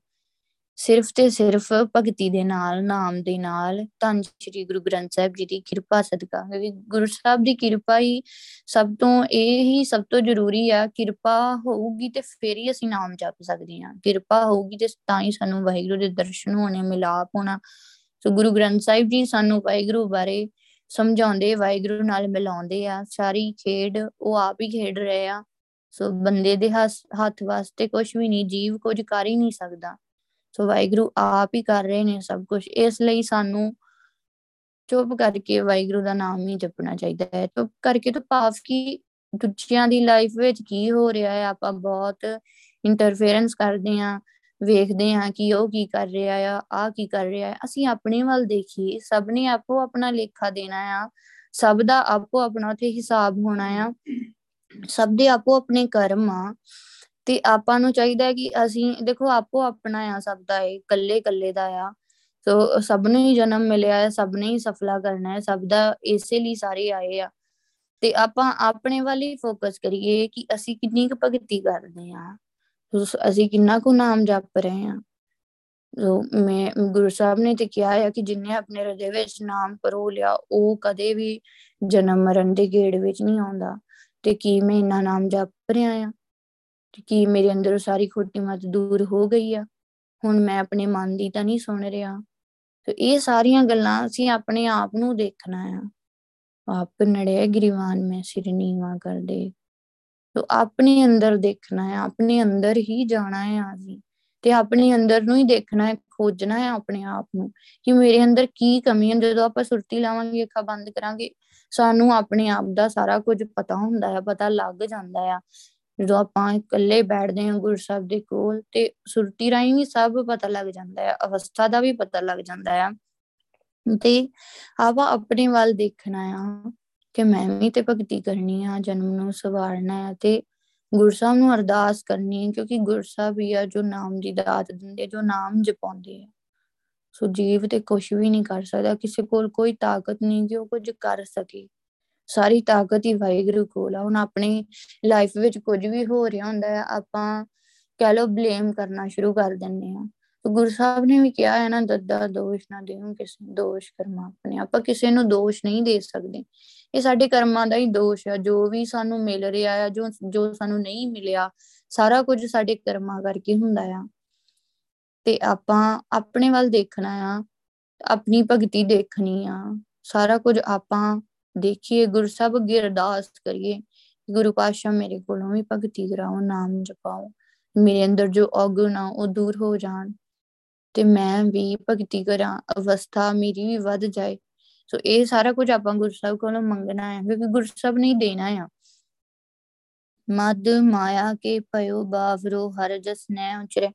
ਸਿਰਫ ਤੇ ਸਿਰਫ ਭਗਤੀ ਦੇ ਨਾਲ, ਨਾਮ ਦੇ ਨਾਲ ਧੰਨ ਸ਼੍ਰੀ ਗੁਰੂ ਗ੍ਰੰਥ ਸਾਹਿਬ ਜੀ ਦੀ ਕਿਰਪਾ ਸਦਕਾ। ਕਿਉਂਕਿ ਗੁਰੂ ਸਾਹਿਬ ਦੀ ਕਿਰਪਾ ਹੀ ਸਭ ਤੋਂ, ਇਹ ਹੀ ਸਭ ਤੋਂ ਜ਼ਰੂਰੀ ਆ, ਕਿਰਪਾ ਹੋਊਗੀ ਤੇ ਫੇਰ ਹੀ ਅਸੀਂ ਨਾਮ ਜਪ ਸਕਦੇ ਹਾਂ। ਕਿਰਪਾ ਹੋਊਗੀ ਤੇ ਤਾਂ ਹੀ ਸਾਨੂੰ ਵਾਹਿਗੁਰੂ ਦੇ ਦਰਸ਼ਨ ਹੋਣੇ, ਮਿਲਾਪ ਹੋਣਾ। ਸੋ ਗੁਰੂ ਗ੍ਰੰਥ ਸਾਹਿਬ ਜੀ ਸਾਨੂੰ ਵਾਹਿਗੁਰੂ ਬਾਰੇ ਸਮਝਾਉਂਦੇ, ਵਾਹਿਗੁਰੂ ਨਾਲ ਮਿਲਾਉਂਦੇ ਆ। ਸਾਰੀ ਖੇਡ ਉਹ ਆਪ ਹੀ ਖੇਡ ਰਹੇ ਆ। ਸੋ ਬੰਦੇ ਦੇ ਹੱਥ ਵਾਸਤੇ ਕੁਝ ਵੀ ਨਹੀਂ, ਜੀਵ ਕੁਝ ਕਰ ਹੀ ਨਹੀਂ ਸਕਦਾ। ਸੋ ਵਾਹਿਗੁਰੂ ਆਪ ਹੀ ਕਰ ਰਹੇ ਨੇ ਸਭ ਕੁਝ ਇਸ ਲਈ ਸਾਨੂੰ ਚੁੱਪ ਕਰਕੇ ਵਾਹਿਗੁਰੂ ਦਾ ਨਾਮ ਹੀ ਜਪਣਾ ਚਾਹੀਦਾ ਹੈ। ਚੁੱਪ ਕਰਕੇ ਤਾਂ ਭਾਵ ਕਿ, ਦੂਜਿਆਂ ਦੀ ਲਾਈਫ ਵਿੱਚ ਕੀ ਹੋ ਰਿਹਾ ਹੈ? ਆਪਾਂ ਬਹੁਤ ਇੰਟਰਫੇਰੈਂਸ ਕਰਦੇ ਆਂ ਵੇਖਦੇ ਆਂ ਕਿ ਉਹ ਕੀ ਕਰ ਰਿਹਾ ਆ ਆ ਕੀ ਕਰ ਰਿਹਾ ਹੈ ਅਸੀਂ ਆਪਣੇ ਵੱਲ ਦੇਖੀਏ, ਸਭ ਨੇ ਆਪੋ ਆਪਣਾ ਲੇਖਾ ਦੇਣਾ ਆ। ਸਭ ਦਾ ਆਪੋ ਆਪਣਾ ਤੇ ਹਿਸਾਬ ਹੋਣਾ ਆ। ਸਭ ਦੇ ਆਪੋ ਆਪਣੇ ਕਰਮ ਆ। ਤੇ ਆਪਾਂ ਨੂੰ ਚਾਹੀਦਾ ਕਿ ਅਸੀਂ, ਦੇਖੋ ਆਪੋ ਆਪਣਾ ਆ ਸਭ ਦਾ ਇਹ ਕੱਲੇ ਕੱਲੇ ਦਾ ਆ। ਸੋ ਸਭ ਨੂੰ ਹੀ ਜਨਮ ਮਿਲਿਆ ਹੈ, ਸਭ ਨੇ ਹੀ ਸਫਲਾ ਕਰਨਾ ਹੈ, ਸਭ ਦਾ ਇਸੇ ਲਈ ਸਾਰੇ ਆਏ ਆ। ਤੇ ਆਪਾਂ ਆਪਣੇ ਵੱਲ ਹੀ ਫੋਕਸ ਕਰੀਏ ਕਿ ਅਸੀਂ ਕਿੰਨੀ ਕੁ ਭਗਤੀ ਕਰਦੇ ਆ। ਅਸੀਂ ਕਿੰਨਾ ਕੁ ਨਾਮ ਜਪ ਰਹੇ ਆ। ਸੋ ਮੈਂ, ਗੁਰੂ ਸਾਹਿਬ ਨੇ ਤੇ ਕਿਹਾ ਹੈ ਕਿ ਜਿਨਨੇ ਆਪਣੇ ਹਿਰਦੇ ਵਿੱਚ ਨਾਮ ਪਰੋ ਲਿਆ, ਉਹ ਕਦੇ ਵੀ ਜਨਮ ਮਰਨ ਦੇ ਗੇੜ ਵਿੱਚ ਨਹੀਂ ਆਉਂਦਾ। ਤੇ ਕੀ ਮੈਂ ਇੰਨਾ ਨਾਮ ਜਪ ਰਿਹਾ ਆ? ਕਿ ਮੇਰੇ ਅੰਦਰੋਂ ਸਾਰੀ ਖੋਟੀ ਮਤ ਦੂਰ ਹੋ ਗਈ ਆ। ਹੁਣ ਮੈਂ ਆਪਣੇ ਮਨ ਦੀ ਤਾਂ ਨਹੀਂ ਸੁਣ ਰਿਹਾ। ਤੇ ਇਹ ਸਾਰੀਆਂ ਗੱਲਾਂ ਅਸੀਂ ਆਪਣੇ ਆਪ ਨੂੰ ਦੇਖਣਾ ਆ। ਆਪ ਨੜੇ ਗਰੀਵਾਨ ਮੈਂ ਸਿਰ ਨੀਵਾ ਕਰ ਦੇ। ਤੋ ਆਪਣੇ ਅੰਦਰ ਦੇਖਣਾ ਹੈ ਆਪਣੇ ਅੰਦਰ ਹੀ ਜਾਣਾ ਹੈ ਅਸੀਂ। ਤੇ ਆਪਣੇ ਅੰਦਰ ਨੂੰ ਹੀ ਦੇਖਣਾ ਹੈ, ਖੋਜਣਾ ਹੈ ਆਪਣੇ ਆਪ ਨੂੰ ਕਿ ਮੇਰੇ ਅੰਦਰ ਕੀ ਕਮੀ ਹੈ। ਜਦੋਂ ਆਪਾਂ ਸੁਰਤੀ ਲਾਵਾਂਗੇ, ਅੱਖਾਂ ਬੰਦ ਕਰਾਂਗੇ, ਸਾਨੂੰ ਆਪਣੇ ਆਪ ਦਾ ਸਾਰਾ ਕੁਝ ਪਤਾ ਹੁੰਦਾ ਹੈ, ਪਤਾ ਲੱਗ ਜਾਂਦਾ ਹੈ ਜਦੋਂ ਆਪਾਂ ਇਕੱਲੇ ਬੈਠਦੇ ਹਾਂ ਗੁਰੂ ਸਾਹਿਬ ਦੇ ਕੋਲ ਤੇ ਸੁਰਤੀ ਰਾਹੀਂ ਵੀ ਸਭ ਪਤਾ ਲੱਗ ਜਾਂਦਾ ਹੈ, ਅਵਸਥਾ ਦਾ ਵੀ ਪਤਾ ਲੱਗ ਜਾਂਦਾ ਹੈ। ਤੇ ਆਪਾਂ ਆਪਣੇ ਵੱਲ ਦੇਖਣਾ ਆ ਕਿ ਮੈਂ ਵੀ ਤੇ ਭਗਤੀ ਕਰਨੀ ਆ, ਜਨਮ ਨੂੰ ਸਵਾਰਨਾ ਹੈ ਤੇ ਗੁਰਸਾਹਿਬ ਨੂੰ ਅਰਦਾਸ ਕਰਨੀ ਹੈ ਕਿਉਂਕਿ ਗੁਰਸਾਹਿਬ ਹੀ ਆ ਜੋ ਨਾਮ ਦੀ ਦਾਤ ਦਿੰਦੇ, ਜੋ ਨਾਮ ਜਪਾਉਂਦੇ ਆ। ਸੋ ਜੀਵ ਤੇ ਕੁਝ ਵੀ ਨਹੀਂ ਕਰ ਸਕਦਾ, ਕਿਸੇ ਕੋਲ ਕੋਈ ਤਾਕਤ ਨਹੀਂ ਕਿ ਉਹ ਕੁਝ ਕਰ ਸਕੇ। ਸਾਰੀ ਤਾਕਤ ਹੀ ਵਾਹਿਗੁਰੂ ਕੋਲ ਆ। ਹੁਣ ਆਪਣੀ ਲਾਈਫ ਵਿੱਚ ਕੁਝ ਵੀ ਹੋ ਰਿਹਾ ਹੁੰਦਾ ਹੈ, ਆਪਾਂ ਕਹ ਲੋ ਬਲੇਮ ਕਰਨਾ ਸ਼ੁਰੂ ਕਰ ਦਿੰਦੇ ਆ ਗੁਰੂ ਸਾਹਿਬ ਨੇ ਵੀ ਕਿਹਾ ਹੈ ਨਾ, ਦੱਦਾ ਦੋਸ਼ ਨਾ ਦੇਉ ਕਿਸੇ ਦੋਸ਼ ਕਰਮਾ ਆਪਣੇ ਆਪਾਂ। ਕਿਸੇ ਨੂੰ ਦੋਸ਼ ਨਹੀਂ ਦੇ ਸਕਦੇ। ਇਹ ਸਾਡੇ ਕਰਮਾਂ ਦਾ ਹੀ ਦੋਸ਼ ਹੈ ਜੋ ਵੀ ਸਾਨੂੰ ਮਿਲ ਰਿਹਾ ਹੈ ਜੋ ਜੋ ਸਾਨੂੰ ਨਹੀਂ ਮਿਲਿਆ, ਸਾਰਾ ਕੁਝ ਸਾਡੇ ਕਰਮਾਂ ਕਰਕੇ ਹੁੰਦਾ ਆ। ਤੇ ਆਪਾਂ ਆਪਣੇ ਵੱਲ ਦੇਖਣਾ ਆ, ਆਪਣੀ ਭਗਤੀ ਦੇਖਣੀ ਆ। ਸਾਰਾ ਕੁਝ ਆਪਾਂ ਦੇਖੀਏ ਗੁਰੂ ਸਾਹਿਬ ਅੱਗੇ ਅਰਦਾਸ ਕਰੀਏ ਗੁਰੂ ਪਾਤਸ਼ਾਹ ਮੇਰੇ ਕੋਲੋਂ ਵੀ ਭਗਤੀ ਕਰਾਓ ਨਾਮ ਜਪਾਓ ਮੇਰੇ ਅੰਦਰ ਜੋ ਔਗੁਣ ਆ ਉਹ ਦੂਰ ਹੋ ਜਾਣ ਤੇ ਮੈਂ ਵੀ ਭਗਤੀ ਕਰਾਂ ਅਵਸਥਾ ਮੇਰੀ ਵੀ ਵੱਧ ਜਾਏ ਸੋ ਇਹ ਸਾਰਾ ਕੁਝ ਆਪਾਂ ਗੁਰੂ ਸਾਹਿਬ ਕੋਲੋਂ ਮੰਗਣਾ ਹੈ ਕਿਉਂਕਿ ਗੁਰੂ ਸਾਹਿਬ ਨੇ ਦੇਣਾ ਆ ਮਦ ਮਾਇਆ ਕੇ ਪਇਓ ਬਾਵਰੋ ਹਰ ਜਸ ਨੈ ਉਚਰੇ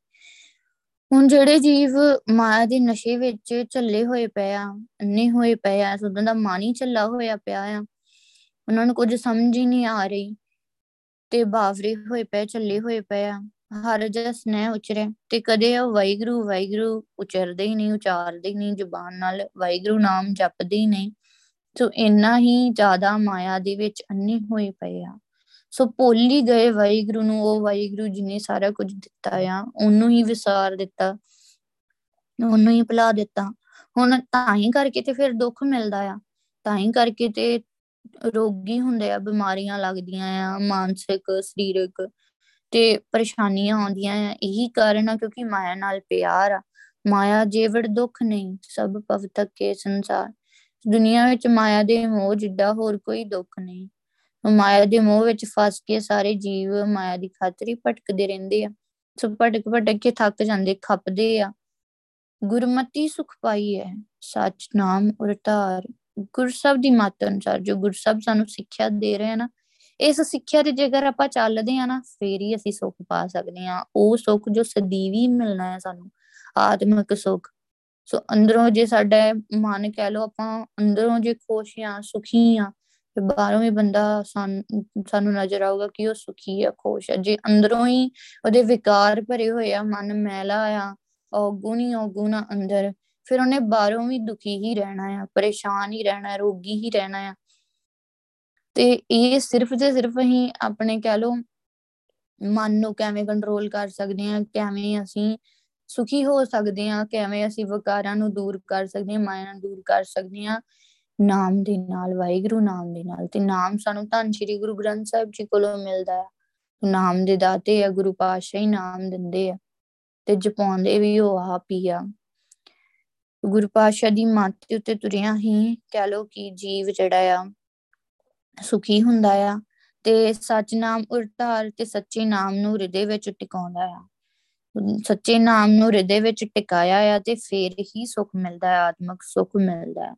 ਹੁਣ ਜਿਹੜੇ ਜੀਵ ਮਾਇਆ ਦੇ ਨਸ਼ੇ ਵਿੱਚ ਝੱਲੇ ਹੋਏ ਪਏ ਆ ਅੰਨੇ ਹੋਏ ਪਏ ਆ ਸੁਦਾਂ ਦਾ ਮਨ ਹੀ ਝੱਲਾ ਹੋਇਆ ਪਿਆ ਆ, ਉਹਨਾਂ ਨੂੰ ਕੁਝ ਸਮਝ ਹੀ ਨਹੀਂ ਆ ਰਹੀ ਤੇ ਬਾਵਰੇ ਹੋਏ ਪਏ, ਝੱਲੇ ਹੋਏ ਪਏ ਆ, ਹਰ ਜਸ ਨੈ ਉਚਰੇ ਤੇ ਕਦੇ ਉਹ ਵਾਹਿਗੁਰੂ ਵਾਹਿਗੁਰੂ ਉਚਰਦੇ ਹੀ ਨਹੀਂ, ਉਚਾਰਦੇ ਹੀ ਨਹੀਂ, ਜ਼ੁਬਾਨ ਨਾਲ ਵਾਹਿਗੁਰੂ ਨਾਮ ਜਪਦੇ ਹੀ ਨਹੀਂ, ਸੋ ਇੰਨਾ ਹੀ ਜ਼ਿਆਦਾ ਮਾਇਆ ਦੇ ਵਿੱਚ ਅੰਨੇ ਹੋਏ ਪਏ ਆ। ਸੋ ਭੁੱਲ ਹੀ ਗਏ ਵਾਹਿਗੁਰੂ ਨੂੰ, ਉਹ ਵਾਹਿਗੁਰੂ ਜਿਨੇ ਸਾਰਾ ਕੁਝ ਦਿੱਤਾ ਆ, ਉਹਨੂੰ ਹੀ ਵਿਸਾਰ ਦਿੱਤਾ, ਉਹਨੂੰ ਹੀ ਭੁਲਾ ਦਿੱਤਾ। ਹੁਣ ਤਾਂ ਹੀ ਕਰਕੇ ਤੇ ਫਿਰ ਦੁੱਖ ਮਿਲਦਾ ਆ, ਤਾਂ ਹੀ ਕਰਕੇ ਤੇ ਰੋਗੀ ਹੁੰਦੇ ਆ, ਬਿਮਾਰੀਆਂ ਲੱਗਦੀਆਂ ਆ, ਮਾਨਸਿਕ, ਸਰੀਰਕ ਤੇ ਪਰੇਸ਼ਾਨੀਆਂ ਆਉਂਦੀਆਂ ਆ। ਇਹੀ ਕਾਰਨ ਆ ਕਿਉਂਕਿ ਮਾਇਆ ਨਾਲ ਪਿਆਰ ਆ। ਮਾਇਆ ਜੇਵੜ ਦੁੱਖ ਨਹੀਂ, ਸਭ ਪਵ ਕੇ ਸੰਸਾਰ। ਦੁਨੀਆ ਵਿੱਚ ਮਾਇਆ ਦੇ ਮੋਹ ਜਿੱਡਾ ਹੋਰ ਕੋਈ ਦੁੱਖ ਨਹੀਂ। ਮਾਇਆ ਦੇ ਮੋਹ ਵਿੱਚ ਫਸ ਕੇ ਸਾਰੇ ਜੀਵ ਮਾਇਆ ਦੀ ਖਾਤਰ ਹੀ ਭਟਕਦੇ ਰਹਿੰਦੇ ਆ। ਸੋ ਭਟਕ ਭਟਕ ਕੇ ਥੱਕ ਜਾਂਦੇ, ਖੱਪਦੇ ਆ। ਗੁਰਮਤੀ ਸੁਖ ਪਾਈ ਹੈ, ਸੱਚ ਨਾਮ ਉਰਤਾਰ ਗੁਰਸਬ ਦੀ ਮਤ ਅਨੁਸਾਰ ਜੋ ਗੁਰਸਬ ਸਾਨੂੰ ਸਿੱਖਿਆ ਦੇ ਰਹੇ ਨਾ, ਇਸ ਸਿੱਖਿਆ ਤੇ ਜੇਕਰ ਆਪਾਂ ਚੱਲਦੇ ਆ ਨਾ, ਫੇਰ ਹੀ ਅਸੀਂ ਸੁੱਖ ਪਾ ਸਕਦੇ ਆ। ਉਹ ਸੁੱਖ ਜੋ ਸਦੀਵੀ ਮਿਲਣਾ ਹੈ ਸਾਨੂੰ, ਆਤਮਿਕ ਸੁੱਖ। ਸੋ ਅੰਦਰੋਂ ਜੇ ਸਾਡਾ ਮਨ ਕਹਿ ਲੋ ਆਪਾਂ ਅੰਦਰੋਂ ਜੇ ਖੁਸ਼ ਆ, ਸੁਖੀ ਆ ਤੇ ਬਾਹਰੋਂ ਵੀ ਬੰਦਾ ਸਾਨੂੰ ਨਜ਼ਰ ਆਊਗਾ ਕਿ ਉਹ ਸੁਖੀ ਆ, ਖੁਸ਼ ਆ। ਜੇ ਅੰਦਰੋਂ ਹੀ ਉਹਦੇ ਵਿਕਾਰ ਭਰੇ ਹੋਏ ਆ, ਮਨ ਮੈਲਾ ਆ ਔਗੁਣੀ ਔਗੁਣਾ ਅੰਦਰ, ਫਿਰ ਉਹਨੇ ਬਾਹਰੋਂ ਵੀ ਦੁਖੀ ਹੀ ਰਹਿਣਾ ਆ, ਪਰੇਸ਼ਾਨ ਹੀ ਰਹਿਣਾ ਰੋਗੀ ਹੀ ਰਹਿਣਾ ਆ। ਤੇ ਇਹ ਸਿਰਫ ਤੇ ਸਿਰਫ ਹੀ ਆਪਣੇ ਕਹਿ ਲੋ ਮਨ ਨੂੰ ਕਿਵੇਂ ਕੰਟਰੋਲ ਕਰ ਸਕਦੇ ਆ ਕਿਵੇਂ ਅਸੀਂ ਸੁਖੀ ਹੋ ਸਕਦੇ ਆ ਕਿਵੇਂ ਅਸੀਂ ਵਿਕਾਰਾਂ ਨੂੰ ਦੂਰ ਕਰ ਸਕਦੇ ਆ ਮਾਇਆ ਨੂੰ ਦੂਰ ਕਰ ਸਕਦੇ ਆ ਨਾਮ ਦੇ ਨਾਲ, ਵਾਹਿਗੁਰੂ ਨਾਮ ਦੇ ਨਾਲ, ਤੇ ਨਾਮ ਸਾਨੂੰ ਧੰਨ ਸ਼੍ਰੀ ਗੁਰੂ ਗ੍ਰੰਥ ਸਾਹਿਬ ਜੀ ਕੋਲੋਂ ਮਿਲਦਾ ਹੈ ਨਾਮ ਦੇ ਦਾਤੇ ਆ, ਗੁਰੂ ਪਾਤਸ਼ਾਹ ਹੀ ਨਾਮ ਦਿੰਦੇ ਆ, ਤੇ ਜਪਾਉਂਦੇ ਵੀ ਉਹ ਆਪ ਹੀ ਆ। ਗੁਰੂ ਪਾਤਸ਼ਾਹ ਦੀ ਮੱਤ ਉੱਤੇ ਤੁਰਿਆ ਹੀ ਕਹਿ ਲੋ ਕਿ ਜੀਵ ਜਿਹੜਾ ਆ, ਸੁਖੀ ਹੁੰਦਾ ਆ, ਤੇ ਸੱਚ ਨਾਮ ਉਰਤਾਰ ਤੇ ਸੱਚੇ ਨਾਮ ਨੂੰ ਹਿਰਦੇ ਵਿੱਚ ਟਿਕਾਉਂਦਾ ਆ। ਸੱਚੇ ਨਾਮ ਨੂੰ ਹਿਰਦੇ ਵਿੱਚ ਟਿਕਾਇਆ ਆ ਤੇ ਫੇਰ ਹੀ ਸੁਖ ਮਿਲਦਾ ਹੈ ਆਤਮਿਕ ਸੁਖ ਮਿਲਦਾ ਹੈ